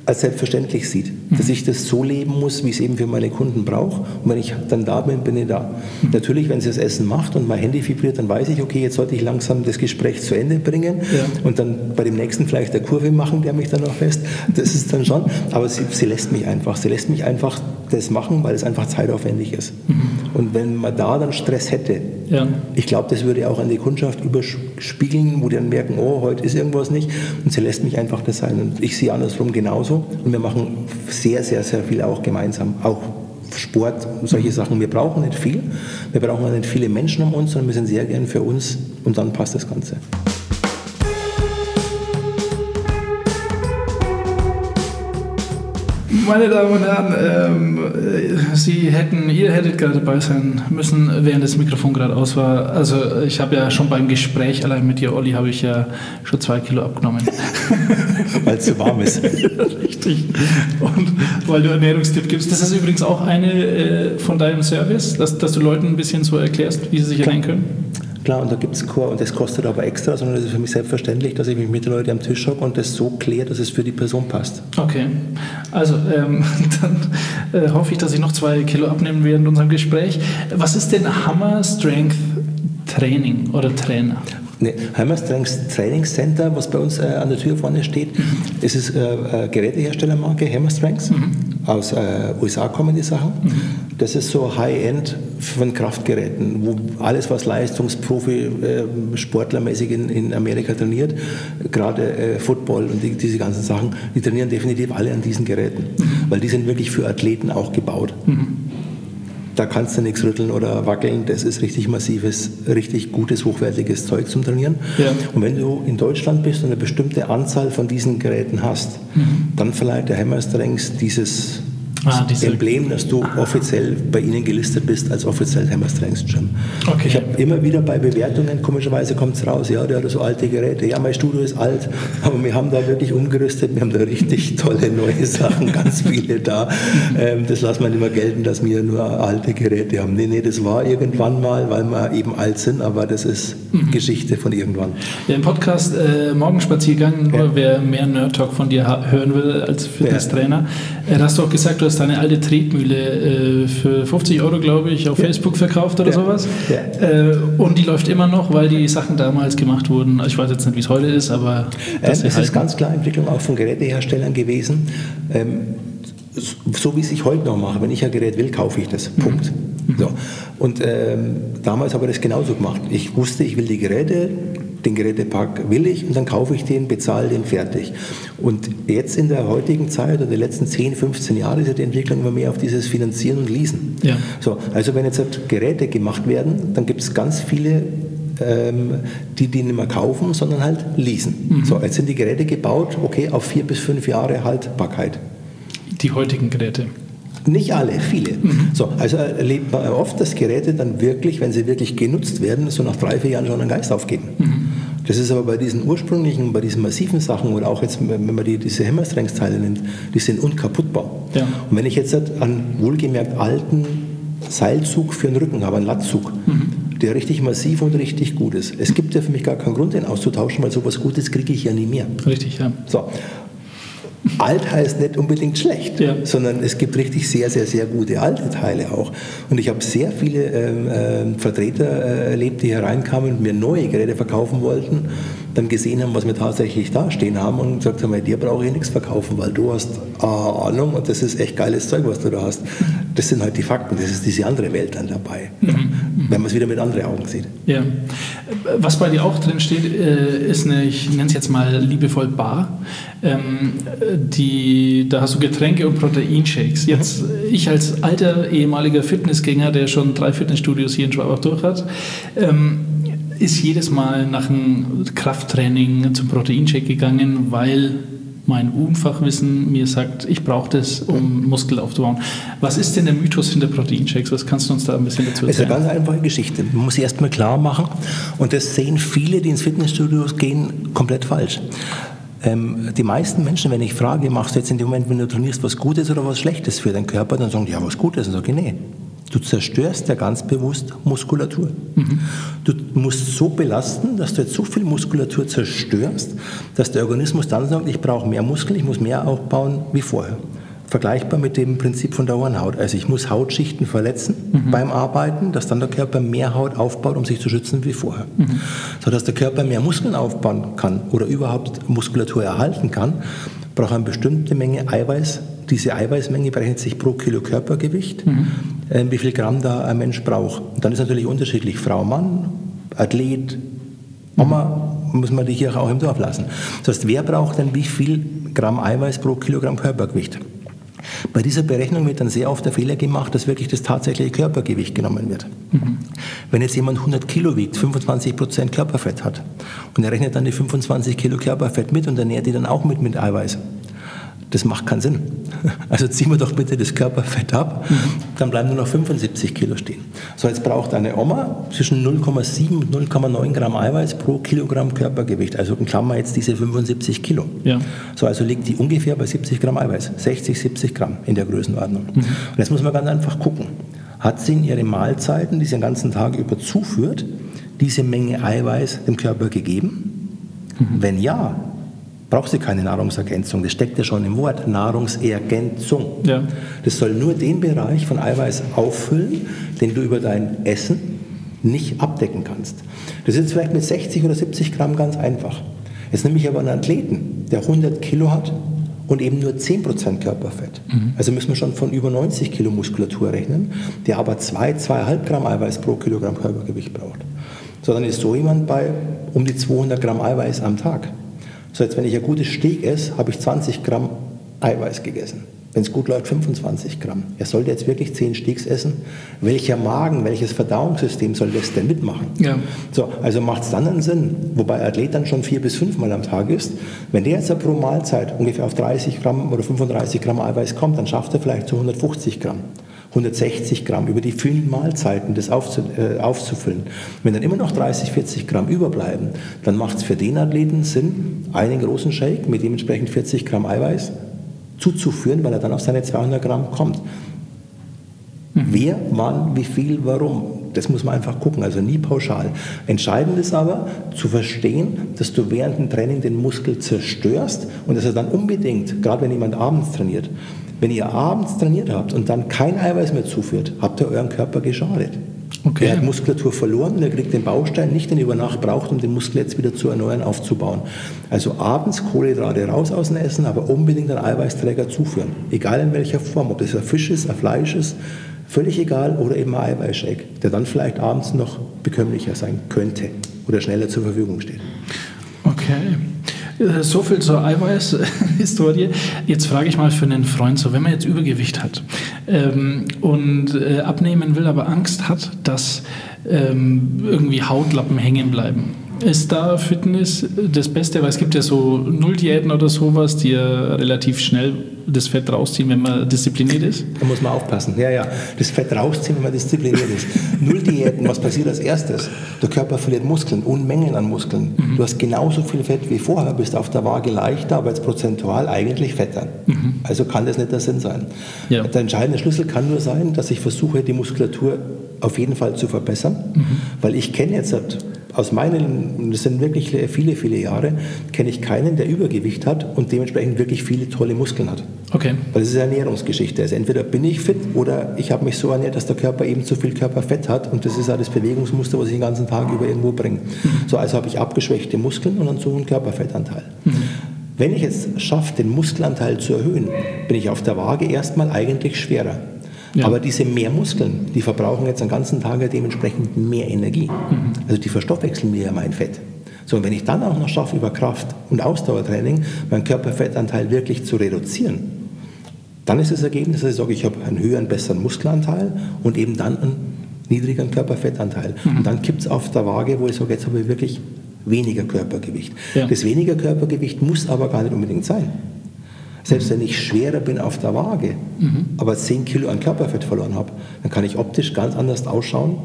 als selbstverständlich sieht. Mhm. Dass ich das so leben muss, wie ich es eben für meine Kunden brauche. Und wenn ich dann da bin, bin ich da. Mhm. Natürlich, wenn sie das Essen macht und mein Handy vibriert, dann weiß ich, okay, jetzt sollte ich langsam das Gespräch zu Ende bringen ja. und dann bei dem nächsten vielleicht der Kurve machen, der mich dann noch fest. Das ist dann schon. Aber sie, sie lässt mich einfach. Sie lässt mich einfach das machen, weil es einfach zeitaufwendig ist. Mhm. Und wenn man da dann Stress hätte, ja. ich glaube, das würde auch an die Kundschaft überspiegeln, wo die dann merken, oh, heute ist irgendwas nicht. Und sie lässt mich einfach das sein. Und ich sehe andersrum genauso. Und wir machen sehr, sehr, sehr viel auch gemeinsam. Auch Sport, solche Sachen. Wir brauchen nicht viel. Wir brauchen nicht viele Menschen um uns, sondern wir sind sehr gern für uns und dann passt das Ganze.
Meine Damen und Herren, ähm, Sie hätten, ihr hättet gerade dabei sein müssen, während das Mikrofon gerade aus war. Also ich habe ja schon beim Gespräch allein mit dir, Olli, habe ich ja schon zwei Kilo abgenommen.
weil es zu warm ist.
Richtig. Und weil du Ernährungstipp gibst. Das ist übrigens auch eine äh, von deinem Service, dass, dass du Leuten ein bisschen so erklärst, wie sie sich ernähren können
klar, und da gibt es Chor und das kostet aber extra, sondern es ist für mich selbstverständlich, dass ich mich mit den Leuten am Tisch hocke und das so kläre, dass es für die Person passt.
Okay, also ähm, dann äh, hoffe ich, dass ich noch zwei Kilo abnehmen während unserem Gespräch. Was ist denn Hammer Strength Training oder Trainer?
Ne, Hammer Strength Training Center, was bei uns äh, an der Tür vorne steht, mhm. es ist äh, Geräteherstellermarke Hammer Strength. Mhm. Aus äh, USA kommen die Sachen. Mhm. Das ist so High-End von Kraftgeräten, wo alles, was Leistungsprofi, äh, sportlermäßig in, in Amerika trainiert, gerade äh, Football und die, diese ganzen Sachen, die trainieren definitiv alle an diesen Geräten, mhm. weil die sind wirklich für Athleten auch gebaut. Da kannst du nichts rütteln oder wackeln. Das ist richtig massives, richtig gutes, hochwertiges Zeug zum Trainieren. Ja. Und wenn du in Deutschland bist und eine bestimmte Anzahl von diesen Geräten hast, mhm. dann verleiht der Hammer Strengths dieses ah, Emblem, dass du offiziell bei ihnen gelistet bist als offiziell Hammer Strengths Gym. Okay. Ich habe immer wieder bei Bewertungen, komischerweise kommt es raus, ja, der hat so alte Geräte, ja, mein Studio ist alt, aber wir haben da wirklich umgerüstet, wir haben da richtig tolle neue Sachen, ganz viele da. Ähm, das lassen wir nicht mehr gelten, dass wir nur alte Geräte haben. Nee, nee, das war irgendwann mal, weil wir eben alt sind, aber das ist mhm. Geschichte von irgendwann.
Ja, im Podcast äh, Morgenspaziergang, ja. wer mehr Nerd Talk von dir hören will als Fitnesstrainer, ja. äh, hast du auch gesagt, du hast deine alte Tretmühle äh, für 50 Euro, glaube ich, auf ja. Facebook verkauft oder ja. sowas. Ja. Äh, und die läuft immer noch, weil die Sachen damals gemacht wurden. Ich weiß jetzt nicht, wie es heute ist, aber.
Ähm, es ist ganz klar Entwicklung auch von Geräteherstellern gewesen. Ähm, so wie es ich heute noch mache. Wenn ich ein Gerät will, kaufe ich das. Punkt. Mhm. So. Und ähm, damals habe ich das genauso gemacht. Ich wusste, ich will die Geräte, den Gerätepark will ich und dann kaufe ich den, bezahle den fertig. Und jetzt in der heutigen Zeit oder den letzten 10, 15 Jahren ist ja die Entwicklung immer mehr auf dieses Finanzieren und Leasen. Ja. So, also wenn jetzt halt Geräte gemacht werden, dann gibt es ganz viele ähm, die die nicht mehr kaufen, sondern halt leasen. Mhm. So, jetzt sind die Geräte gebaut, okay, auf vier bis fünf Jahre Haltbarkeit.
Die heutigen Geräte.
Nicht alle, viele. Mhm. So, also erlebt man oft, dass Geräte dann wirklich, wenn sie wirklich genutzt werden, so nach drei, vier Jahren schon einen Geist aufgeben. Mhm. Das ist aber bei diesen ursprünglichen, bei diesen massiven Sachen oder auch jetzt, wenn man die, diese Hammerstrengsteile nimmt, die sind unkaputtbar.
Ja.
Und wenn ich jetzt an wohlgemerkt alten Seilzug für den Rücken habe, einen Lattzug, der richtig massiv und richtig gut ist. Es gibt ja für mich gar keinen Grund, den auszutauschen, weil sowas Gutes kriege ich ja nie mehr.
Richtig, ja.
So. Alt heißt nicht unbedingt schlecht,
Ja.
sondern es gibt richtig sehr, sehr, sehr gute alte Teile auch. Und ich habe sehr viele ähm, ähm, Vertreter äh, erlebt, die hereinkamen und mir neue Geräte verkaufen wollten, dann gesehen haben, was wir tatsächlich da stehen haben und gesagt haben, dir brauche ich nichts verkaufen, weil du hast äh, Ahnung und das ist echt geiles Zeug, was du da hast. Das sind halt die Fakten, das ist diese andere Welt dann dabei, wenn man es wieder mit anderen Augen sieht.
Ja. Was bei dir auch drin steht, äh, ist eine, ich nenne es jetzt mal liebevoll Bar. Ähm, die, da hast du Getränke und Proteinshakes. Jetzt, ich als alter ehemaliger Fitnessgänger, der schon drei Fitnessstudios hier in Schwabach durch hat, ähm, ist jedes Mal nach einem Krafttraining zum Proteinshake gegangen, weil mein Unfachwissen mir sagt, ich brauche das, um Muskel aufzubauen. Was ist denn der Mythos hinter Proteinshakes? Was kannst du uns da ein bisschen dazu
Es ist eine
erzählen?
ganz einfache Geschichte. Man muss sie erstmal klar machen. Und das sehen viele, die ins Fitnessstudio gehen, komplett falsch. Ähm, die meisten Menschen, wenn ich frage, machst du jetzt in dem Moment, wenn du trainierst, was Gutes oder was Schlechtes für deinen Körper, dann sagen die, ja, was Gutes. Und sage ich, nee. Du zerstörst ja ganz bewusst Muskulatur. Du musst so belasten, dass du jetzt so viel Muskulatur zerstörst, dass der Organismus dann sagt, ich brauche mehr Muskeln, ich muss mehr aufbauen wie vorher. Vergleichbar mit dem Prinzip von der Hornhaut. Also ich muss Hautschichten verletzen beim Arbeiten, dass dann der Körper mehr Haut aufbaut, um sich zu schützen wie vorher. So dass der Körper mehr Muskeln aufbauen kann oder überhaupt Muskulatur erhalten kann, braucht eine bestimmte Menge Eiweiß. Diese Eiweißmenge berechnet sich pro Kilo Körpergewicht, äh, wie viel Gramm da ein Mensch braucht. Und dann ist natürlich unterschiedlich Frau, Mann, Athlet, Oma, muss man die hier auch im Dorf lassen. Das heißt, wer braucht denn wie viel Gramm Eiweiß pro Kilogramm Körpergewicht? Bei dieser Berechnung wird dann sehr oft der Fehler gemacht, dass wirklich das tatsächliche Körpergewicht genommen wird. Wenn jetzt jemand 100 Kilo wiegt, 25 Prozent Körperfett hat und er rechnet dann die 25 Kilo Körperfett mit und ernährt die dann auch mit mit Eiweiß, das macht keinen Sinn. Also ziehen wir doch bitte das Körperfett ab, dann bleiben nur noch 75 Kilo stehen. So, jetzt braucht eine Oma zwischen 0,7 und 0,9 Gramm Eiweiß pro Kilogramm Körpergewicht. Also in Klammer jetzt diese 75 Kilo.
Ja.
So, also liegt die ungefähr bei 70 Gramm Eiweiß. 60, 70 Gramm in der Größenordnung. Und jetzt muss man ganz einfach gucken. Hat sie in ihren Mahlzeiten, die sie den ganzen Tag über zuführt, diese Menge Eiweiß dem Körper gegeben? Wenn ja, braucht sie keine Nahrungsergänzung. Das steckt ja schon im Wort Nahrungsergänzung.
Ja.
Das soll nur den Bereich von Eiweiß auffüllen, den du über dein Essen nicht abdecken kannst. Das ist jetzt vielleicht mit 60 oder 70 Gramm ganz einfach. Jetzt nehme ich aber einen Athleten, der 100 Kilo hat und eben nur 10% Körperfett. Also müssen wir schon von über 90 Kilo Muskulatur rechnen, der aber 2, 2,5 Gramm Eiweiß pro Kilogramm Körpergewicht braucht. So, dann ist so jemand bei um die 200 Gramm Eiweiß am Tag. So, jetzt wenn ich ein gutes Steak esse, habe ich 20 Gramm Eiweiß gegessen. Wenn es gut läuft, 25 Gramm. Er sollte jetzt wirklich 10 Steaks essen. Welcher Magen, welches Verdauungssystem soll das denn mitmachen?
Ja.
So, also macht es dann einen Sinn, wobei Athlet dann schon vier bis fünfmal am Tag isst. Wenn der jetzt pro Mahlzeit ungefähr auf 30 Gramm oder 35 Gramm Eiweiß kommt, dann schafft er vielleicht zu 150 Gramm. 160 Gramm über die vielen Mahlzeiten das aufzu, äh, aufzufüllen. Wenn dann immer noch 30, 40 Gramm überbleiben, dann macht es für den Athleten Sinn, einen großen Shake mit dementsprechend 40 Gramm Eiweiß zuzuführen, weil er dann auf seine 200 Gramm kommt. Wer, wann, wie viel, warum? Das muss man einfach gucken, also nie pauschal. Entscheidend ist aber zu verstehen, dass du während dem Training den Muskel zerstörst und dass er dann unbedingt, gerade wenn jemand abends trainiert, wenn ihr abends trainiert habt und dann kein Eiweiß mehr zuführt, habt ihr euren Körper geschadet.
Okay.
Er hat Muskulatur verloren und er kriegt den Baustein nicht, den er über Nacht braucht, um den Muskel jetzt wieder zu erneuern, aufzubauen. Also abends Kohlenhydrate raus aus dem Essen, aber unbedingt einen Eiweißträger zuführen. Egal in welcher Form, ob das ein Fisch ist, ein Fleisch ist, völlig egal, oder eben ein Eiweißshake, der dann vielleicht abends noch bekömmlicher sein könnte oder schneller zur Verfügung steht.
Okay. Äh, So viel zur Eiweiß-Historie. Jetzt frage ich mal für einen Freund so, wenn man jetzt Übergewicht hat ähm, und äh, abnehmen will, aber Angst hat, dass ähm, irgendwie Hautlappen hängen bleiben. Ist da Fitness das Beste? Weil es gibt ja so Nulldiäten oder sowas, die ja relativ schnell das Fett rausziehen, wenn man diszipliniert ist.
Da muss man aufpassen. Ja, ja. Das Fett rausziehen, wenn man diszipliniert ist. Nulldiäten, was passiert als erstes? Der Körper verliert Muskeln, Unmengen an Muskeln. Mhm. Du hast genauso viel Fett wie vorher, bist auf der Waage leichter, aber jetzt prozentual eigentlich fetter. Mhm. Also kann das nicht der Sinn sein. Ja. Der entscheidende Schlüssel kann nur sein, dass ich versuche, die Muskulatur auf jeden Fall zu verbessern, mhm. weil ich kenne jetzt aus meinen, das sind wirklich viele, viele Jahre, kenne ich keinen, der Übergewicht hat und dementsprechend wirklich viele tolle Muskeln hat.
Okay.
Weil das ist eine Ernährungsgeschichte. Also entweder bin ich fit oder ich habe mich so ernährt, dass der Körper eben zu viel Körperfett hat und das ist auch das Bewegungsmuster, was ich den ganzen Tag über irgendwo bringe. Mhm. So, also habe ich abgeschwächte Muskeln und dann so einen Körperfettanteil. Mhm. Wenn ich es schaffe, den Muskelanteil zu erhöhen, bin ich auf der Waage erstmal eigentlich schwerer. Ja. Aber diese mehr Muskeln, die verbrauchen jetzt den ganzen Tag dementsprechend mehr Energie. Mhm. Also die verstoffwechseln mir ja mein Fett. So, und wenn ich dann auch noch schaffe, über Kraft und Ausdauertraining meinen Körperfettanteil wirklich zu reduzieren, dann ist das Ergebnis, dass ich sage, ich habe einen höheren, besseren Muskelanteil und eben dann einen niedrigeren Körperfettanteil. Mhm. Und dann gibt es auf der Waage, wo ich sage, jetzt habe ich wirklich weniger Körpergewicht. Ja. Das weniger Körpergewicht muss aber gar nicht unbedingt sein. Selbst wenn ich schwerer bin auf der Waage, mhm. aber 10 Kilo an Körperfett verloren habe, dann kann ich optisch ganz anders ausschauen,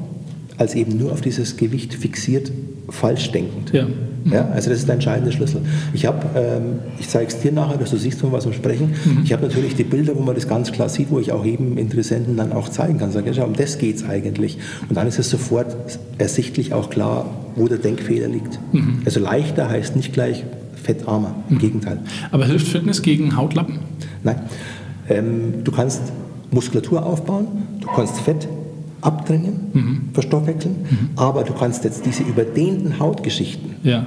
als eben nur auf dieses Gewicht fixiert, falsch denkend. Ja. Mhm. ja also das ist der entscheidende Schlüssel. Ich habe, ähm, ich zeige es dir nachher, dass du siehst, von was wir sprechen. Mhm. Ich habe natürlich die Bilder, wo man das ganz klar sieht, wo ich auch eben Interessenten dann auch zeigen kann. Sage, ja, um das geht es eigentlich. Und dann ist es sofort ersichtlich auch klar, wo der Denkfehler liegt. Mhm. Also leichter heißt nicht gleich fettarmer, im. Gegenteil.
Aber hilft Fitness gegen Hautlappen?
Nein. Ähm, du kannst Muskulatur aufbauen, du kannst Fett abdrängen, mhm. verstoffwechseln, mhm. aber du kannst jetzt diese überdehnten Hautgeschichten, ja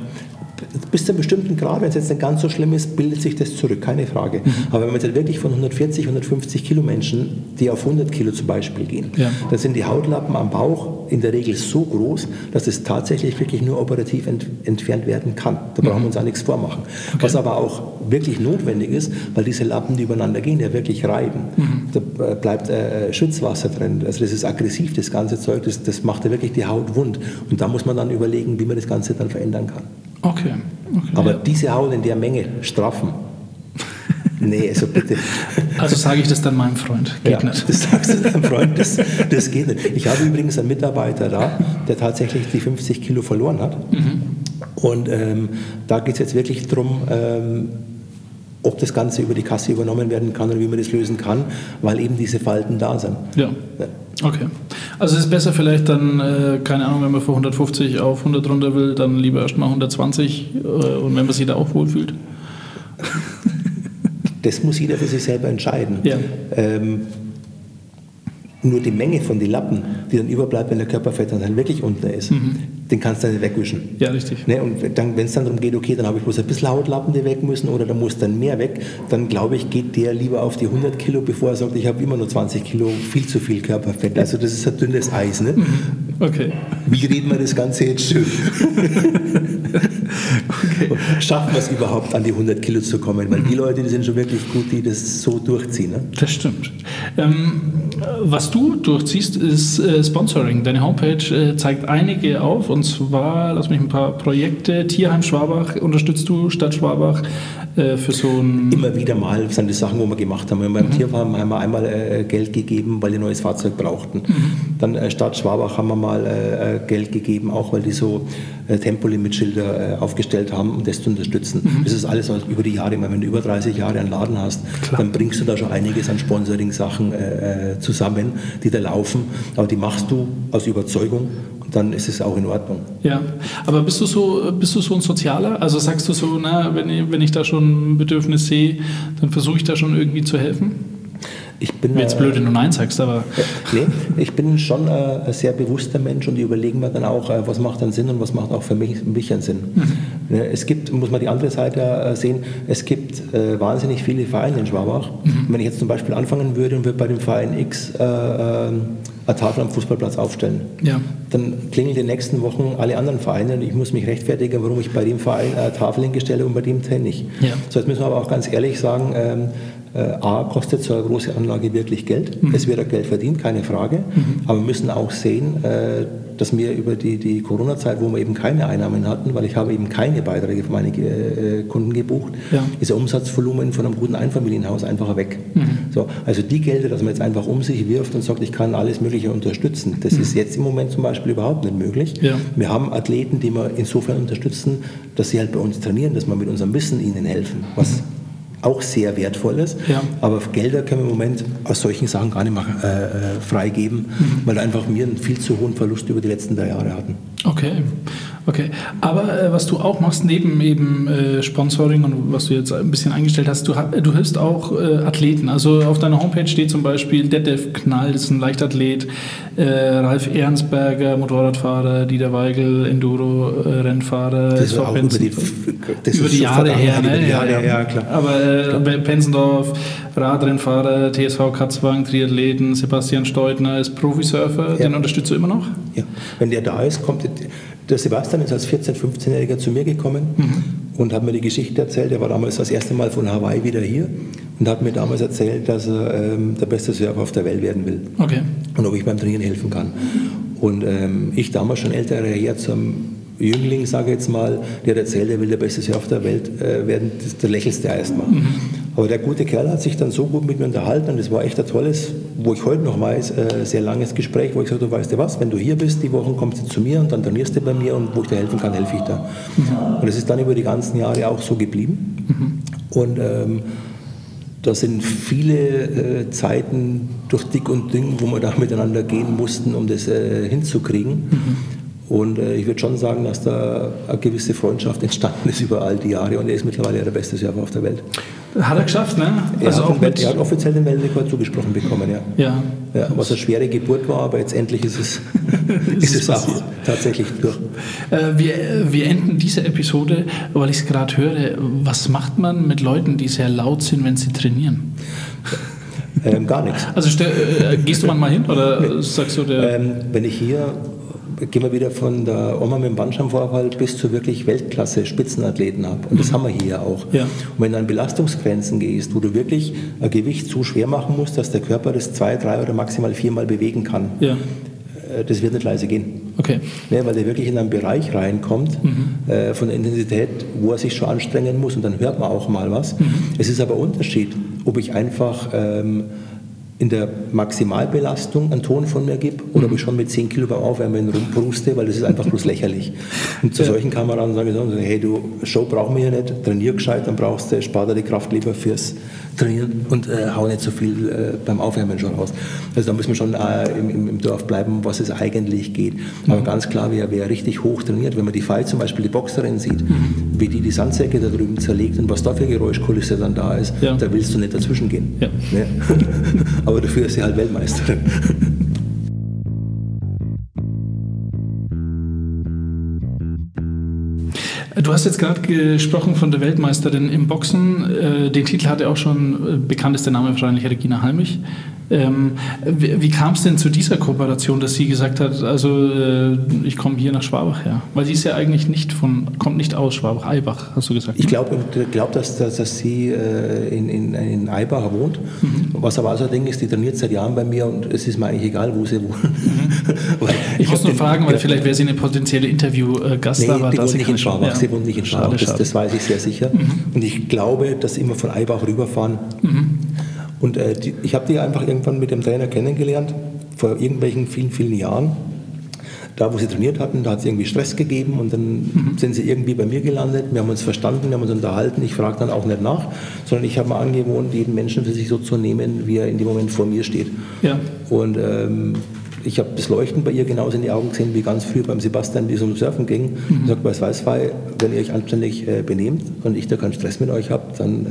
bis zu einem bestimmten Grad, wenn es jetzt nicht ganz so schlimm ist, bildet sich das zurück, keine Frage. Mhm. Aber wenn man jetzt wirklich von 140, 150 Kilo Menschen, die auf 100 Kilo zum Beispiel gehen, ja. dann sind die Hautlappen am Bauch in der Regel so groß, dass es tatsächlich wirklich nur operativ ent entfernt werden kann. Da brauchen wir mhm. uns auch nichts vormachen. Okay. Was aber auch wirklich notwendig ist, weil diese Lappen, die übereinander gehen, ja wirklich reiben. Mhm. Da bleibt äh, Schützwasser drin. Also das ist aggressiv, das ganze Zeug, das, das macht ja wirklich die Haut wund. Und da muss man dann überlegen, wie man das Ganze dann verändern kann.
Okay. okay
Aber ja. diese Haut in der Menge straffen. Nee, also bitte.
Also sage ich das dann meinem Freund.
Geht ja, nicht. Das sagst du deinem Freund, das, das geht nicht. Ich habe übrigens einen Mitarbeiter da, der tatsächlich die 50 Kilo verloren hat. Mhm. Und ähm, da geht es jetzt wirklich darum, ähm, ob das Ganze über die Kasse übernommen werden kann oder wie man das lösen kann, weil eben diese Falten da sind.
Ja. Okay. Also es ist besser vielleicht dann, äh, keine Ahnung, wenn man von 150 auf 100 runter will, dann lieber erstmal 120 äh, und wenn man sich da auch wohlfühlt.
Das muss jeder für sich selber entscheiden. Ja. Ähm, nur die Menge von den Lappen, die dann überbleibt, wenn der Körperfettanteil wirklich unten ist, mhm. den kannst du dann nicht wegwischen.
Ja, richtig.
Ne? Und wenn es dann darum geht, okay, dann habe ich bloß ein bisschen Hautlappen, die weg müssen oder da muss dann mehr weg, dann glaube ich, geht der lieber auf die 100 Kilo, bevor er sagt, ich habe immer nur 20 Kilo, viel zu viel Körperfett. Also das ist ein dünnes Eis. Ne? Mhm.
Okay.
Wie reden wir das Ganze jetzt schön? okay. Schaffen wir es überhaupt, an die 100 Kilo zu kommen? Weil die Leute, die sind schon wirklich gut, die das so durchziehen. Ne?
Das stimmt. Ähm, was du durchziehst, ist äh, Sponsoring. Deine Homepage äh, zeigt einige auf und zwar, lass mich ein paar Projekte. Tierheim Schwabach unterstützt du, Stadt Schwabach äh, für so ein.
Immer wieder mal sind das Sachen, wo wir gemacht haben. Beim mhm. Tierheim haben wir einmal äh, Geld gegeben, weil die ein neues Fahrzeug brauchten. Mhm. Dann äh, Stadt Schwabach haben wir mal äh, Geld gegeben, auch weil die so Tempolimit-Schilder aufgestellt haben, um das zu unterstützen. Mhm. Das ist alles über die Jahre. Wenn du über 30 Jahre einen Laden hast, Klar. dann bringst du da schon einiges an Sponsoring-Sachen zusammen, die da laufen. Aber die machst du aus Überzeugung und dann ist es auch in Ordnung.
Ja, aber bist du so, bist du so ein Sozialer? Also sagst du so, na, wenn ich, wenn ich da schon ein Bedürfnis sehe, dann versuche ich da schon irgendwie zu helfen?
Ich bin,
Jetzt blöd, wenn du Nein sagst, aber.
Nee, ich bin schon äh, ein sehr bewusster Mensch und überlege mir dann auch, äh, was macht dann Sinn und was macht auch für mich, mich einen Sinn. Mhm. Es gibt, muss man die andere Seite äh, sehen, es gibt wahnsinnig viele Vereine in Schwabach. Mhm. Wenn ich jetzt zum Beispiel anfangen würde und würde bei dem Verein X äh, eine Tafel am Fußballplatz aufstellen, ja. dann klingeln die nächsten Wochen alle anderen Vereine und ich muss mich rechtfertigen, warum ich bei dem Verein eine Tafel hingestellt und bei dem nicht. Ja. So, jetzt müssen wir aber auch ganz ehrlich sagen, ähm, äh, A, kostet so eine große Anlage wirklich Geld. Mhm. Es wird auch Geld verdient, keine Frage. Mhm. Aber wir müssen auch sehen, äh, dass wir über die, die Corona-Zeit, wo wir eben keine Einnahmen hatten, weil ich habe eben keine Beiträge für meine äh, Kunden gebucht, ja. ist der Umsatzvolumen von einem guten Einfamilienhaus einfach weg. Mhm. So, also die Gelder, dass man jetzt einfach um sich wirft und sagt, ich kann alles Mögliche unterstützen, das mhm. ist jetzt im Moment zum Beispiel überhaupt nicht möglich. Ja. Wir haben Athleten, die wir insofern unterstützen, dass sie halt bei uns trainieren, dass wir mit unserem Wissen ihnen helfen, was mhm auch sehr wertvoll ist. Ja. Aber Gelder können wir im Moment aus solchen Sachen gar nicht mehr äh, äh freigeben, mhm. weil einfach wir einen viel zu hohen Verlust über die letzten drei Jahre hatten.
Okay. Okay, aber äh, was du auch machst, neben eben äh, Sponsoring und was du jetzt ein bisschen eingestellt hast, du, du hilfst auch äh, Athleten. Also auf deiner Homepage steht zum Beispiel Detlef Knall, das ist ein Leichtathlet, äh, Ralf Ernstberger, Motorradfahrer, Dieter Weigel, Enduro-Rennfahrer.
das ist auch über die,
das über die Jahre her, ne? Über die Jahre, ja, ja, klar. Aber äh, Penzendorf, Radrennfahrer, TSV Katzwang, Triathleten, Sebastian Steutner ist Profisurfer, ja. den unterstützt du immer noch?
Ja, wenn der da ist, kommt der Sebastian ist als 14-, 15-Jähriger zu mir gekommen mhm. und hat mir die Geschichte erzählt. Er war damals das erste Mal von Hawaii wieder hier und hat mir damals erzählt, dass er ähm, der beste Surfer auf der Welt werden will. Okay. Und ob ich beim Trainieren helfen kann. Und ähm, ich damals schon älterer Herr zum Jüngling, sage ich jetzt mal, der hat erzählt, er will der beste Surfer auf der Welt äh, werden, da lächelst du erstmal. Mhm. Aber der gute Kerl hat sich dann so gut mit mir unterhalten und es war echt ein tolles, wo ich heute noch weiß, äh, sehr langes Gespräch, wo ich sagte, du weißt du was, wenn du hier bist, die Wochen kommst du zu mir und dann trainierst du bei mir und wo ich dir helfen kann, helfe ich da. Mhm. Und es ist dann über die ganzen Jahre auch so geblieben. Mhm. Und ähm, da sind viele äh, Zeiten durch dick und dünn, wo wir da miteinander gehen mussten, um das äh, hinzukriegen. Mhm. Und äh, ich würde schon sagen, dass da eine gewisse Freundschaft entstanden ist über all die Jahre und er ist mittlerweile der beste Surfer auf der Welt.
Hat er geschafft, ne?
Er, also hat, auch mit er hat offiziell den Weltrekord zugesprochen bekommen, ja. ja. ja. Was eine schwere Geburt war, aber jetzt endlich ist es, ist es auch tatsächlich durch.
Äh, wir, wir enden diese Episode, weil ich es gerade höre. Was macht man mit Leuten, die sehr laut sind, wenn sie trainieren?
Ähm, gar nichts.
Also äh, gehst du mal hin oder sagst du der?
Ähm, wenn ich hier gehen wir wieder von der Oma mit dem Bandscheibenvorfall bis zu wirklich Weltklasse-Spitzenathleten ab. Und das mhm. haben wir hier auch. Ja. Und wenn du an Belastungsgrenzen gehst, wo du wirklich ein Gewicht so schwer machen musst, dass der Körper das zwei, drei oder maximal viermal bewegen kann, ja. Äh, das wird nicht leise gehen. Okay. Ne, weil der wirklich in einen Bereich reinkommt mhm. äh, von der Intensität, wo er sich schon anstrengen muss und dann hört man auch mal was. Mhm. Es ist aber Unterschied, ob ich einfach ähm, in der Maximalbelastung einen Ton von mir gebe oder ob ich schon mit 10 Kilo beim Aufwärmen rumpruste, weil das ist einfach bloß lächerlich. Und zu ja. solchen Kameraden sage ich so, hey du, Show brauchen wir ja nicht, trainier gescheit, dann brauchst du, spar dir die Kraft lieber fürs Trainieren und äh, hau nicht so viel äh, beim Aufwärmen schon raus. Also da müssen wir schon äh, im, im, Dorf bleiben, was es eigentlich geht. Aber mhm. ganz klar, wer, wer richtig hoch trainiert, wenn man die Fight zum Beispiel die Boxerin sieht, mhm. wie die die Sandsäcke da drüben zerlegt und was da für Geräuschkulisse dann da ist, ja. da willst du nicht dazwischen gehen. Ja. Ne? aber dafür ist sie halt Weltmeisterin.
Du hast jetzt gerade gesprochen von der Weltmeisterin im Boxen. Äh, den Titel hatte auch schon, äh, bekannt ist der Name wahrscheinlich Regina Halmich. Ähm, wie, kam es denn zu dieser Kooperation, dass sie gesagt hat, also äh, ich komme hier nach Schwabach her? Weil sie ist ja eigentlich nicht von, kommt nicht aus Schwabach, Eibach, hast du gesagt.
Ich glaube, glaub, dass, dass, dass sie in, in, in Eibach wohnt. Mhm. Was aber auch so ein Ding ist, die trainiert seit Jahren bei mir und es ist mir eigentlich egal, wo sie wohnt. Mhm.
ich, muss nur fragen, weil vielleicht wäre sie eine potenzielle Interviewgast
nee, da. Die wohnt nicht in Schwabach, ja. Sie wohnt nicht in Schwabach, das, das, weiß ich sehr sicher. Mhm. Und ich glaube, dass sie immer von Eibach rüberfahren. Mhm und äh, die, ich habe die einfach irgendwann mit dem Trainer kennengelernt, vor irgendwelchen vielen, vielen Jahren. Da, wo sie trainiert hatten, da hat es irgendwie Stress gegeben und dann mhm. sind sie irgendwie bei mir gelandet. Wir haben uns verstanden, wir haben uns unterhalten. Ich frage dann auch nicht nach, sondern ich habe mal angewohnt, jeden Menschen für sich so zu nehmen, wie er in dem Moment vor mir steht. Ja. Und ähm, ich habe das Leuchten bei ihr genauso in die Augen gesehen wie ganz früh beim Sebastian, wie es um Surfen ging. Mhm. Ich sage, was weiß, wenn ihr euch anständig äh, benehmt und ich da keinen Stress mit euch habe, dann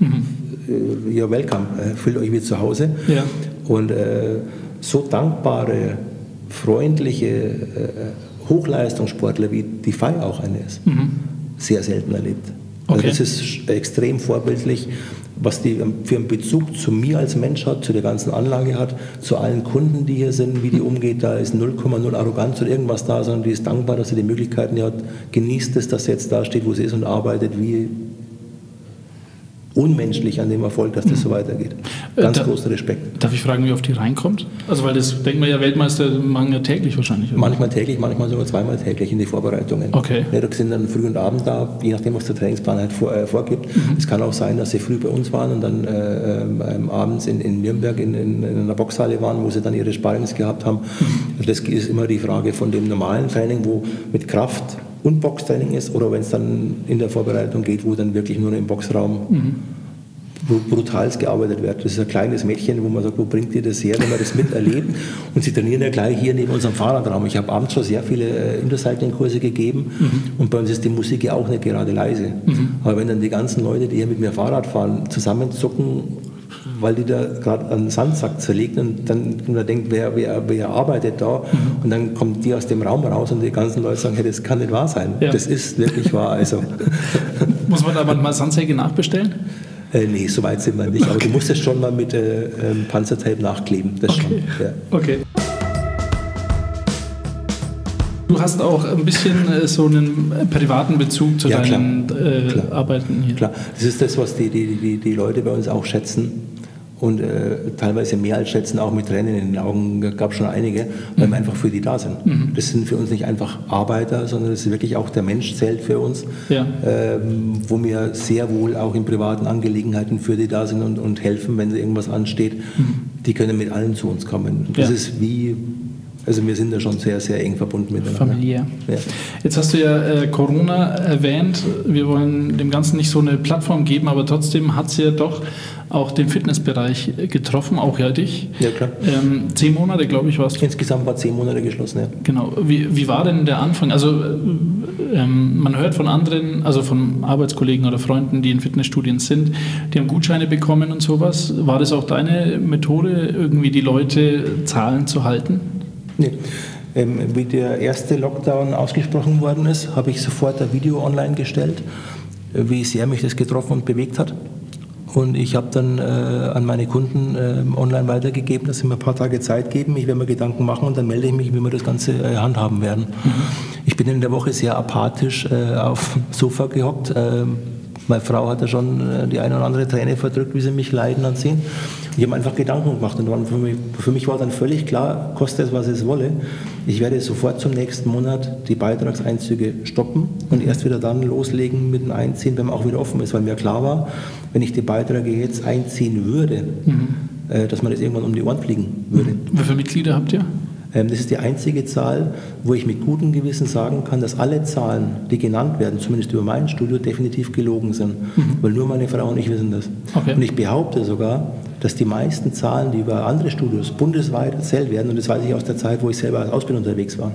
äh, mhm äh, you're welcome, äh, fühlt euch wie zu Hause. Ja. Und äh, so dankbare, freundliche Hochleistungssportler, wie die Fei auch eine ist, mhm. sehr selten erlebt. Also okay. das ist extrem vorbildlich, was die für einen Bezug zu mir als Mensch hat, zu der ganzen Anlage hat, zu allen Kunden, die hier sind, wie die umgeht. Da ist 0,0 Arroganz oder irgendwas da, sondern die ist dankbar, dass sie die Möglichkeiten hat, genießt es, dass sie jetzt da steht, wo sie ist und arbeitet, wie unmenschlich an dem Erfolg, dass das so weitergeht. Ganz
Äh, da-
großen Respekt.
Darf ich fragen, wie oft die reinkommt? Also, weil das denkt man ja, Weltmeister machen ja täglich wahrscheinlich. oder?
Manchmal täglich, manchmal sogar zweimal täglich in die Vorbereitungen.
Okay.
Ja, da sind dann früh und Abend da, je nachdem, was der Trainingsplan halt vor, äh, vorgibt. Es kann auch sein, dass sie früh bei uns waren und dann äh, ähm, abends in, in Nürnberg in, in, in einer Boxhalle waren, wo sie dann ihre Sparrings gehabt haben. Also das ist immer die Frage von dem normalen Training, wo mit Kraft und Boxtraining ist, oder wenn es dann in der Vorbereitung geht, wo dann wirklich nur im Boxraum bru- brutalst gearbeitet wird. Das ist ein kleines Mädchen, wo man sagt, wo bringt ihr das her, wenn man das miterlebt? Und sie trainieren ja gleich hier neben unserem Fahrradraum. Ich habe abends schon sehr viele äh, Intercycling-Kurse gegeben und bei uns ist die Musik ja auch nicht gerade leise. Aber wenn dann die ganzen Leute, die hier mit mir Fahrrad fahren, zusammenzucken, weil die da gerade einen Sandsack zerlegt und dann man denkt, wer, wer, wer arbeitet da? Und dann kommt die aus dem Raum raus und die ganzen Leute sagen, hey, das kann nicht wahr sein.
Ja.
Das ist wirklich wahr. Also.
Muss man da mal Sandsäge nachbestellen?
Äh, nee, so weit sind wir nicht. Aber du musst es schon mal mit äh, ähm, Panzertape nachkleben. Das schon. Ja.
Okay. Du hast auch ein bisschen äh, so einen äh, privaten Bezug zu
Ja, klar.
deinen äh,
Klar.
Arbeiten hier.
Klar, das ist das, was die, die, die, die Leute bei uns auch schätzen und äh, teilweise mehr als schätzen, auch mit Tränen in den Augen, gab schon einige, weil wir einfach für die da sind. Das sind für uns nicht einfach Arbeiter, sondern es ist wirklich auch der Mensch zählt für uns,
Ja.
ähm, wo wir sehr wohl auch in privaten Angelegenheiten für die da sind und, und helfen, wenn irgendwas ansteht. Die können mit allen zu uns kommen. Das
Ja.
ist wie, also wir sind da schon sehr, sehr eng verbunden miteinander.
Familiär.
Ja.
Jetzt hast du ja äh, Corona erwähnt. Wir wollen dem Ganzen nicht so eine Plattform geben, aber trotzdem hat es ja doch auch den Fitnessbereich getroffen, auch ja dich.
Ja, klar.
Ähm, zehn Monate, glaube ich, warst du.
Insgesamt war zehn Monate geschlossen, ja.
Genau. Wie, wie war denn der Anfang? Also äh, ähm, man hört von anderen, also von Arbeitskollegen oder Freunden, die in Fitnessstudien sind, die haben Gutscheine bekommen und sowas. War das auch deine Methode, irgendwie die Leute Zahlen zu halten?
Nee. Ähm, wie der erste Lockdown ausgesprochen worden ist, habe ich sofort ein Video online gestellt, wie sehr mich das getroffen und bewegt hat. Und ich habe dann äh, an meine Kunden äh, online weitergegeben, dass sie mir ein paar Tage Zeit geben. Ich werde mir Gedanken machen und dann melde ich mich, wie wir das Ganze äh, handhaben werden. Ich bin in der Woche sehr apathisch äh, auf dem Sofa gehockt. Ähm, meine Frau hat ja schon äh, die eine oder andere Träne verdrückt, wie sie mich leiden hat sehen. Ich habe einfach Gedanken gemacht und für, mich, für mich war dann völlig klar, koste es, was es wolle. Ich werde sofort zum nächsten Monat die Beitragseinzüge stoppen und erst wieder dann loslegen mit dem Einziehen, wenn man auch wieder offen ist, weil mir klar war, wenn ich die Beiträge jetzt einziehen würde, äh, dass man das irgendwann um die Ohren fliegen würde.
Wie viele Mitglieder habt ihr?
Ähm, Das ist die einzige Zahl, wo ich mit gutem Gewissen sagen kann, dass alle Zahlen, die genannt werden, zumindest über mein Studio, definitiv gelogen sind. Weil nur meine Frau und ich wissen das.
Okay.
Und ich behaupte sogar, dass die meisten Zahlen, die über andere Studios bundesweit erzählt werden, und das weiß ich aus der Zeit, wo ich selber als Ausbilder unterwegs war,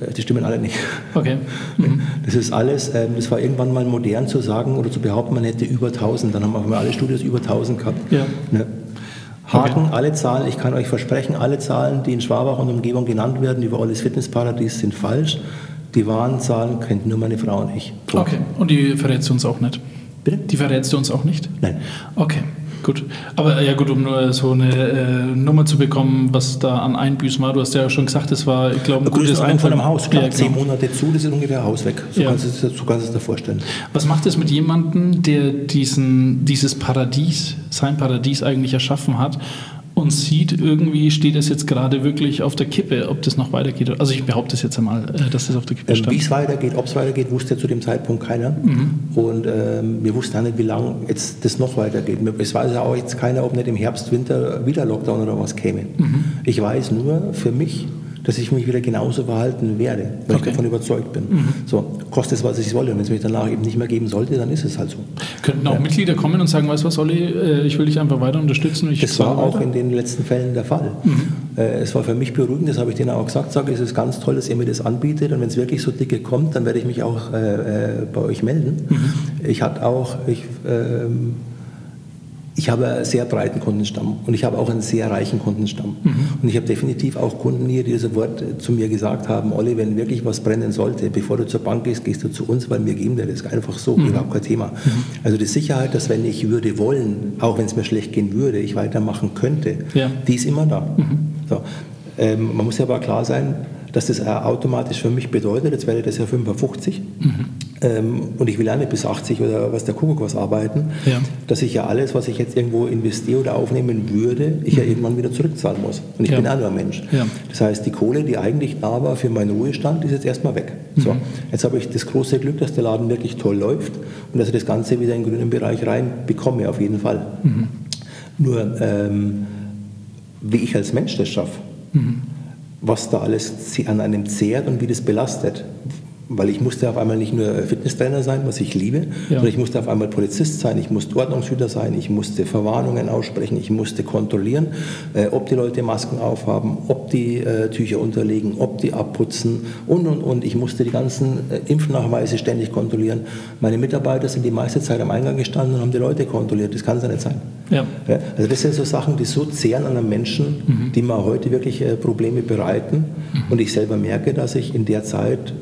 äh, die stimmen alle nicht.
Okay.
Das ist alles, ähm, das war irgendwann mal modern zu sagen oder zu behaupten, man hätte über 1000. Dann haben immer alle Studios über 1000 gehabt.
Ja.
Ne? Haken, alle Zahlen, ich kann euch versprechen, alle Zahlen, die in Schwabach und Umgebung genannt werden, über alles Fitnessparadies, sind falsch. Die wahren Zahlen kennt nur meine Frau und ich. Punkt.
Okay. Und die verrätst du uns auch nicht?
Bitte?
Die verrätst du uns auch nicht?
Nein.
Okay, gut. Aber ja gut, um nur so eine äh, Nummer zu bekommen, was da an Einbüßen war. Du hast ja schon gesagt, das war, ich glaube, ein gutes
Größenordnung von einem
Einkommen.
Haus, klar,
Ja,
zehn
genau.
Monate zu, das ist ungefähr Haus weg. So,
Ja.
kannst du, es- so kannst du es dir vorstellen.
Was macht es mit jemandem, der diesen, dieses Paradies, sein Paradies eigentlich erschaffen hat und sieht, irgendwie steht es jetzt gerade wirklich auf der Kippe, ob das noch weitergeht? Also ich behaupte es jetzt einmal, äh, dass das auf der Kippe
Ähm,
stand.
wie es weitergeht, ob es weitergeht, wusste zu dem Zeitpunkt keiner. Und ähm, wir wussten auch nicht, wie lange jetzt das noch weitergeht. Es weiß ja auch jetzt keiner, ob nicht im Herbst, Winter wieder Lockdown oder was käme. Ich weiß nur für mich, dass ich mich wieder genauso verhalten werde, weil
Okay.
ich davon überzeugt bin. So, kostet es, was es wolle. Und wenn es mich danach eben nicht mehr geben sollte, dann ist es halt so.
Könnten auch Mitglieder kommen und sagen, weißt du was, Olli, äh, ich will dich einfach weiter unterstützen. Ich
Das war
zahle
auch
weiter.
in den letzten Fällen der Fall. Äh, Es war für mich beruhigend, das habe ich denen auch gesagt, sage, es ist ganz toll, dass ihr mir das anbietet und wenn es wirklich so dicke kommt, dann werde ich mich auch äh, äh, bei euch melden. Ich hatte auch, ich, ähm, ich habe einen sehr breiten Kundenstamm und ich habe auch einen sehr reichen Kundenstamm. Und ich habe definitiv auch Kunden hier, die das Wort äh, zu mir gesagt haben, Olli, wenn wirklich was brennen sollte, bevor du zur Bank gehst, gehst du zu uns, weil wir geben dir das einfach so, überhaupt kein Thema. Also die Sicherheit, dass wenn ich würde wollen, auch wenn es mir schlecht gehen würde, ich weitermachen könnte,
Ja.
die ist immer da. So. Ähm, man muss ja aber klar sein, dass das auch automatisch für mich bedeutet, jetzt werde ich das ja 55, ähm, und ich will auch nicht bis 80 oder was der Kuckuck was arbeiten,
Ja.
dass ich ja alles, was ich jetzt irgendwo investiere oder aufnehmen würde, ich ja irgendwann wieder zurückzahlen muss. Und ich
Ja.
bin ein Mensch.
Ja.
Das heißt, die Kohle, die eigentlich da war für meinen Ruhestand, ist jetzt erstmal weg. So, jetzt habe ich das große Glück, dass der Laden wirklich toll läuft und dass ich das Ganze wieder in den grünen Bereich rein bekomme, auf jeden Fall. Nur, ähm, wie ich als Mensch das schaffe, was da alles an einem zehrt und wie das belastet. Weil ich musste auf einmal nicht nur Fitnesstrainer sein, was ich liebe, sondern ich musste auf einmal Polizist sein, ich musste Ordnungshüter sein, ich musste Verwarnungen aussprechen, ich musste kontrollieren, äh, ob die Leute Masken aufhaben, ob die äh, Tücher unterlegen, ob die abputzen und, und, und. Ich musste die ganzen äh, Impfnachweise ständig kontrollieren. Meine Mitarbeiter sind die meiste Zeit am Eingang gestanden und haben die Leute kontrolliert. Das kann es ja nicht sein.
Ja.
Ja, also das sind so Sachen, die so zehren an einem Menschen, die mir heute wirklich äh, Probleme bereiten. Und ich selber merke, dass ich in der Zeit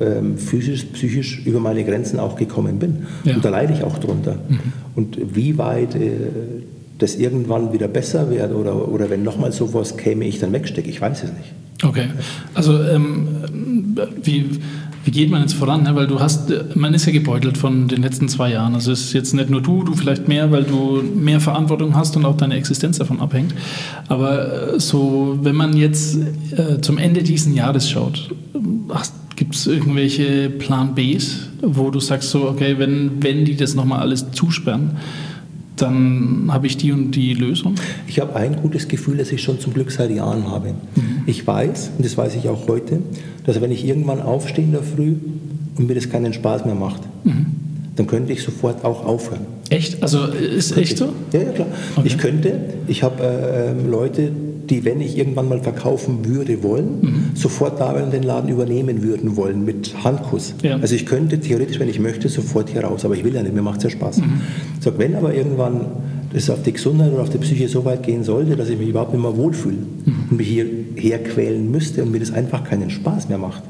ähm, physisch, psychisch über meine Grenzen auch gekommen bin.
Ja.
Und da leide ich auch drunter. Und wie weit äh, das irgendwann wieder besser wird oder, oder wenn nochmal sowas käme, ich dann wegstecke, ich weiß es nicht.
Okay, also ähm, wie, wie geht man jetzt voran? Ne? Weil du hast, man ist ja gebeutelt von den letzten zwei Jahren. Also es ist jetzt nicht nur du, du vielleicht mehr, weil du mehr Verantwortung hast und auch deine Existenz davon abhängt. Aber äh, so, wenn man jetzt äh, zum Ende dieses Jahres schaut, gibt es irgendwelche Plan Bs, wo du sagst so, okay, wenn, wenn die das nochmal alles zusperren, dann habe ich die und die Lösung?
Ich habe ein gutes Gefühl, das ich schon zum Glück seit Jahren habe. Ich weiß, und das weiß ich auch heute, dass wenn ich irgendwann aufstehe in der Früh und mir das keinen Spaß mehr macht, dann könnte ich sofort auch aufhören.
Echt? Also ist echt so?
Ja, ja, klar.
Okay.
Ich könnte, ich habe äh, ähm, Leute, die, wenn ich irgendwann mal verkaufen würde wollen, sofort da wären und den Laden übernehmen würden wollen mit Handkuss.
Ja.
Also ich könnte theoretisch, wenn ich möchte, sofort hier raus, aber ich will ja nicht, mir macht es ja Spaß. Sag, wenn aber irgendwann das auf die Gesundheit oder auf die Psyche so weit gehen sollte, dass ich mich überhaupt nicht mehr wohlfühle und mich hierher quälen müsste und mir das einfach keinen Spaß mehr macht,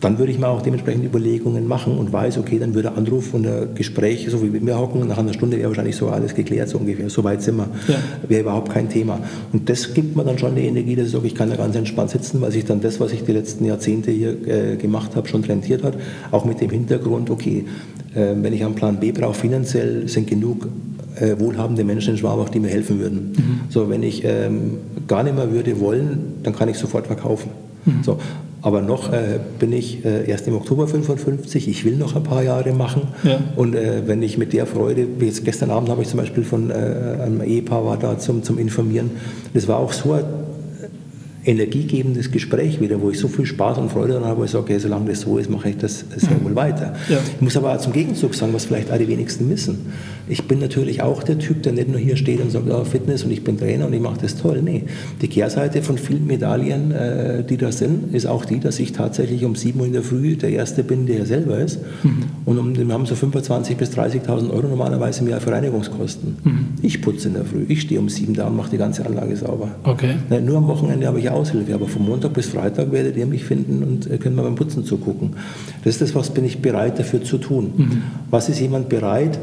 dann würde ich mir auch dementsprechend Überlegungen machen und weiß, okay, dann würde Anruf und ein Gespräch, so wie mit mir hocken, nach einer Stunde wäre wahrscheinlich so alles geklärt, so ungefähr. So weit sind wir.
Ja.
Wäre überhaupt kein Thema. Und das gibt mir dann schon die Energie, dass ich sage, ich kann da ganz entspannt sitzen, weil sich dann das, was ich die letzten Jahrzehnte hier äh, gemacht habe, schon rentiert hat. Auch mit dem Hintergrund, okay, äh, wenn ich einen Plan B brauche, finanziell sind genug äh, wohlhabende Menschen in Schwabach, die mir helfen würden. So, wenn ich ähm, gar nicht mehr würde wollen, dann kann ich sofort verkaufen. So, aber noch äh, bin ich äh, erst im Oktober 55. Ich will noch ein paar Jahre machen.
Ja.
Und äh, wenn ich mit der Freude, wie jetzt gestern Abend habe ich zum Beispiel von äh, einem Ehepaar war da zum, zum Informieren. Das war auch so ein energiegebendes Gespräch wieder, wo ich so viel Spaß und Freude daran habe, wo ich sage, okay, solange das so ist, mache ich das sehr wohl weiter.
Ja.
Ich muss aber auch zum Gegenzug sagen, was vielleicht auch die wenigsten wissen. Ich bin natürlich auch der Typ, der nicht nur hier steht und sagt, ja, Fitness und ich bin Trainer und ich mache das toll. Nee, die Kehrseite von vielen Medaillen, äh, die da sind, ist auch die, dass ich tatsächlich um 7 Uhr in der Früh der Erste bin, der selber ist. Und um, wir haben so 25.000 bis 30.000 Euro normalerweise im Jahr für Reinigungskosten. Ich putze in der Früh, ich stehe um 7 da und mache die ganze Anlage sauber.
Okay.
Ne, nur am Wochenende habe ich Aushilfe, aber von Montag bis Freitag werdet ihr mich finden und äh, könnt mir beim Putzen zugucken. Das ist das, was bin ich bereit dafür zu tun. Was ist jemand bereit,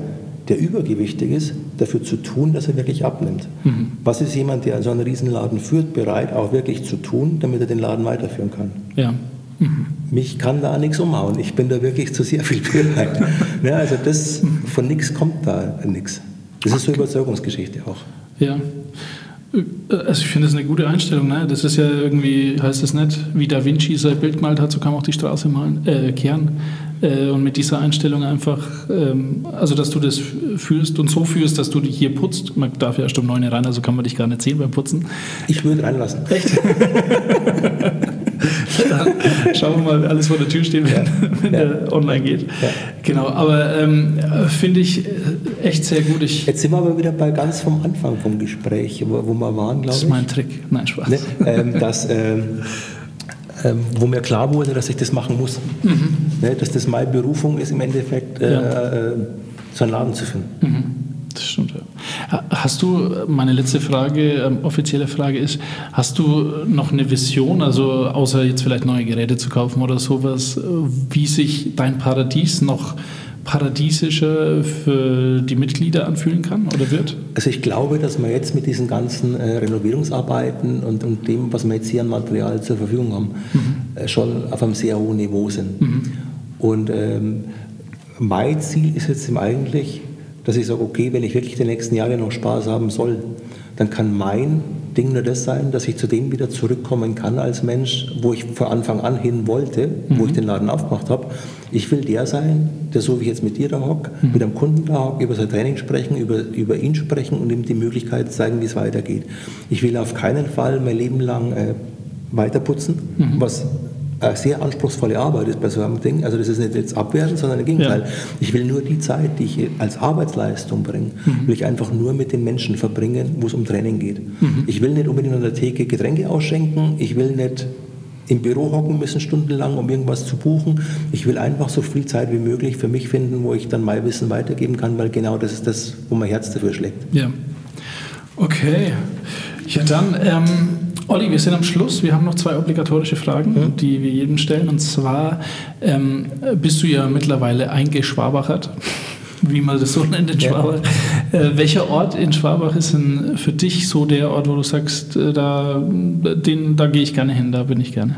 der übergewichtig ist, dafür zu tun, dass er wirklich abnimmt? Was ist jemand, der so einen Riesenladen führt, bereit auch wirklich zu tun, damit er den Laden weiterführen kann?
Ja.
Mich kann da nichts umhauen. Ich bin da wirklich zu sehr viel bereit. ne, also das, von nichts kommt da nichts. Das ist so Überzeugungsgeschichte auch.
Ja. Also ich finde das eine gute Einstellung. Ne? Das ist ja irgendwie, heißt es nicht, wie Da Vinci sein Bild gemalt hat, so kann man auch die Straße malen, äh, kehren. Äh, und mit dieser Einstellung einfach, ähm, also dass du das fühlst und so fühlst, dass du dich hier putzt. Man darf ja erst um 9 Uhr rein, also kann man dich gar nicht sehen beim Putzen.
Ich würde reinlassen.
Echt? Schauen wir mal, alles vor der Tür stehen, wenn, wenn
Ja.
der online geht.
Ja.
Genau, aber ähm, finde ich äh, echt sehr gut. Ich,
Jetzt sind wir aber wieder bei ganz vom Anfang vom Gespräch, wo, wo wir waren,
das
glaube
ist
ich.
mein Trick. Nein, Spaß.
Ne, ähm, dass, ähm, ähm, wo mir klar wurde, dass ich das machen muss. Ne, dass das meine Berufung ist, im Endeffekt äh,
Mhm.
Äh, so einen Laden zu finden.
Das stimmt. Hast du, meine letzte Frage, ähm, offizielle Frage ist, hast du noch eine Vision, also außer jetzt vielleicht neue Geräte zu kaufen oder sowas, äh, wie sich dein Paradies noch paradiesischer für die Mitglieder anfühlen kann oder wird?
Also ich glaube, dass wir jetzt mit diesen ganzen äh, Renovierungsarbeiten und, und dem, was wir jetzt hier an Material zur Verfügung haben, äh, schon auf einem sehr hohen Niveau sind. Und ähm, mein Ziel ist jetzt eigentlich, dass ich sage, okay, wenn ich wirklich die nächsten Jahre noch Spaß haben soll, dann kann mein Ding nur das sein, dass ich zu dem wieder zurückkommen kann als Mensch, wo ich von Anfang an hin wollte, mhm. wo ich den Laden aufgemacht habe. Ich will der sein, der so wie ich jetzt mit dir da hocke, mhm. mit einem Kunden da hocke, über sein Training sprechen, über, über ihn sprechen und ihm die Möglichkeit zeigen, wie es weitergeht. Ich will auf keinen Fall mein Leben lang äh, weiterputzen, mhm. was sehr anspruchsvolle Arbeit ist bei so einem Ding. Also das ist nicht jetzt abwertend, sondern im Gegenteil. Ja. Ich will nur die Zeit, die ich als Arbeitsleistung bringe, mhm. will ich einfach nur mit den Menschen verbringen, wo es um Training geht. Mhm. Ich will nicht unbedingt an der Theke Getränke ausschenken. Ich will nicht im Büro hocken müssen stundenlang, um irgendwas zu buchen. Ich will einfach so viel Zeit wie möglich für mich finden, wo ich dann mein Wissen weitergeben kann, weil genau das ist das, wo mein Herz dafür schlägt.
Ja. Okay. Ja, dann ähm Olli, wir sind am Schluss. Wir haben noch zwei obligatorische Fragen, mhm. die wir jedem stellen. Und zwar ähm, bist du ja mittlerweile eingeschwabachert, wie man das so nennt in Schwabach. Ja. Äh, welcher Ort in Schwabach ist denn für dich so der Ort, wo du sagst, äh, da, den, da gehe ich gerne hin, da bin ich gerne?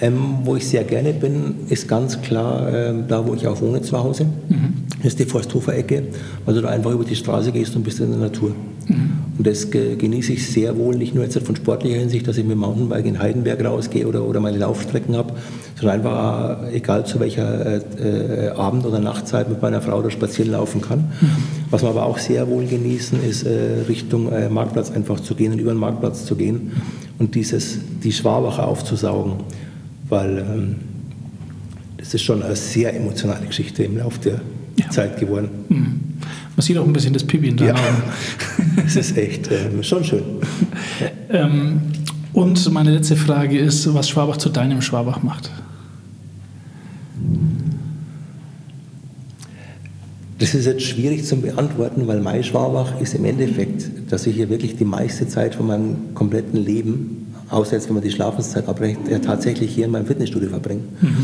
Ähm, wo ich sehr gerne bin, ist ganz klar ähm, da, wo ich auch wohne zu Hause. Mhm. Das ist die Forsthofer-Ecke, weil du da einfach über die Straße gehst und bist in der Natur. Mhm. Und das genieße ich sehr wohl, nicht nur jetzt von sportlicher Hinsicht, dass ich mit dem Mountainbike in Heidenberg rausgehe oder, oder meine Laufstrecken habe, sondern einfach, äh, egal zu welcher äh, Abend- oder Nachtzeit mit meiner Frau da spazieren laufen kann. Mhm. Was wir aber auch sehr wohl genießen, ist äh, Richtung äh, Marktplatz einfach zu gehen und über den Marktplatz zu gehen und dieses, die Schwabacher aufzusaugen weil ähm, das ist schon eine sehr emotionale Geschichte im Laufe der ja. Zeit geworden. Mhm.
Man sieht auch ein bisschen das Pipi in deinen
ja. Es ist echt ähm, schon schön.
ähm, und meine letzte Frage ist, was Schwabach zu deinem Schwabach macht.
Das ist jetzt schwierig zu beantworten, weil mein Schwabach ist im Endeffekt, dass ich hier wirklich die meiste Zeit von meinem kompletten Leben außer jetzt, wenn man die Schlafenszeit abrechnet, er tatsächlich hier in meinem Fitnessstudio verbringen. Mhm.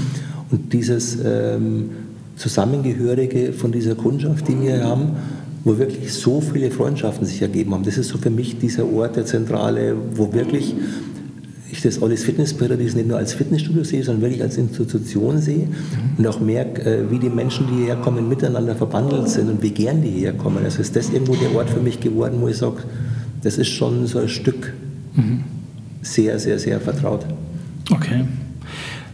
Und dieses ähm, Zusammengehörige von dieser Kundschaft, die wir haben, wo wirklich so viele Freundschaften sich ergeben haben, das ist so für mich dieser Ort, der Zentrale, wo wirklich ich das alles Fitnessparadies nicht nur als Fitnessstudio sehe, sondern wirklich als Institution sehe und auch merke, äh, wie die Menschen, die hierher kommen, miteinander verbandelt sind und wie gern die hierher kommen. Also ist das irgendwo der Ort für mich geworden, wo ich sage, das ist schon so ein Stück. Mhm sehr, sehr, sehr vertraut.
Okay.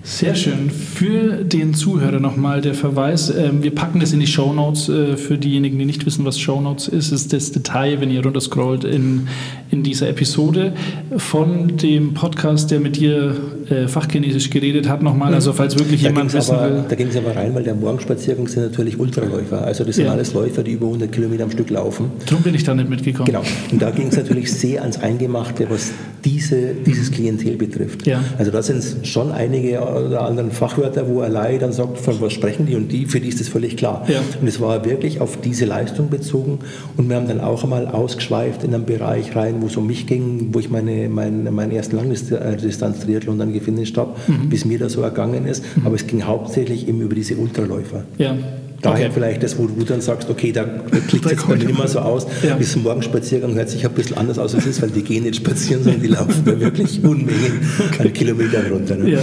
Sehr schön. Für den Zuhörer nochmal der Verweis. Ähm, wir packen das in die Show Notes. Äh, für diejenigen, die nicht wissen, was Show Notes ist, ist das Detail, wenn ihr runterscrollt in, in dieser Episode von dem Podcast, der mit dir äh, Fachchinesisch geredet hat, nochmal. Mhm. Also falls wirklich da jemand wissen
aber,
will.
Da ging es aber rein, weil der Morgenspaziergang sind natürlich Ultraläufer. Also das sind ja. alles Läufer, die über 100 Kilometer am Stück laufen.
Darum bin ich da nicht mitgekommen.
Genau. Und da ging es natürlich sehr ans Eingemachte, was diese, dieses Klientel betrifft. Ja. Also da sind schon einige oder anderen Fachwörter, wo allein dann sagt, von was sprechen die und die, für die ist das völlig klar. Ja. Und es war wirklich auf diese Leistung bezogen und wir haben dann auch einmal ausgeschweift in einen Bereich rein, wo es um mich ging, wo ich meine, meine, meinen ersten Langdistanz-Triathlon dann gefinisht habe, mhm. bis mir das so ergangen ist. Mhm. Aber es ging hauptsächlich eben über diese Ultraläufer. Ja. Daher okay. vielleicht das, wo du dann sagst, okay, da klickt es jetzt bei mir immer so aus, ja. bis zum Morgenspaziergang hört sich ein bisschen anders aus, als es ist, weil die gehen nicht spazieren, sondern die laufen da wirklich Unmengen okay. an Kilometern runter. Ne?
Ja.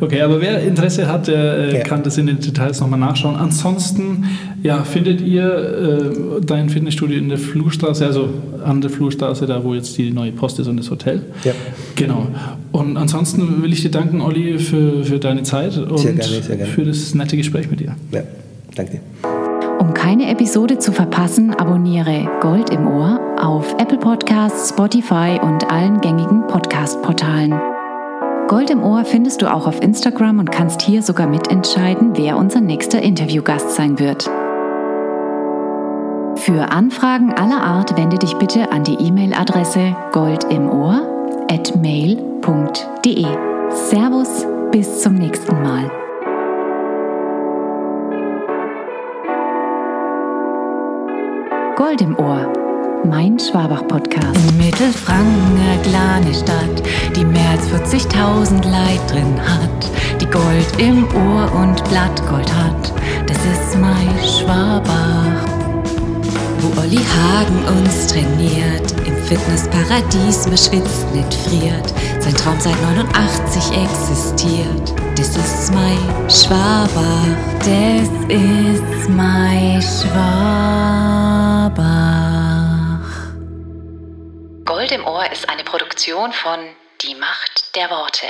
Okay, aber wer Interesse hat, der äh, ja. kann das in den Details nochmal nachschauen. Ansonsten ja, findet ihr äh, dein Fitnessstudio in der Flurstraße, also an der Flurstraße, da wo jetzt die neue Post ist und das Hotel. Ja. Genau. Und ansonsten will ich dir danken, Olli, für, für deine Zeit und sehr gerne, sehr gerne. für das nette Gespräch mit dir.
Ja. Danke.
Um keine Episode zu verpassen, abonniere Gold im Ohr auf Apple Podcasts, Spotify und allen gängigen Podcast-Portalen. Gold im Ohr findest du auch auf Instagram und kannst hier sogar mitentscheiden, wer unser nächster Interviewgast sein wird. Für Anfragen aller Art wende dich bitte an die E-Mail-Adresse goldimohr@mail.de. Servus, bis zum nächsten Mal. Gold im Ohr. Mein Schwabach-Podcast.
Mittelfranken, eine kleine Stadt, die mehr als 40.000 Leid drin hat, die Gold im Ohr und Blattgold hat. Das ist mein Schwabach. wo Olli Hagen uns trainiert. Im Fitnessparadies, man schwitzt, nicht friert. Sein Traum seit 89 existiert. Das ist mein Schwabach.
Das ist mein Schwabach. Gold im Ohr ist eine Produktion von Die Macht der Worte.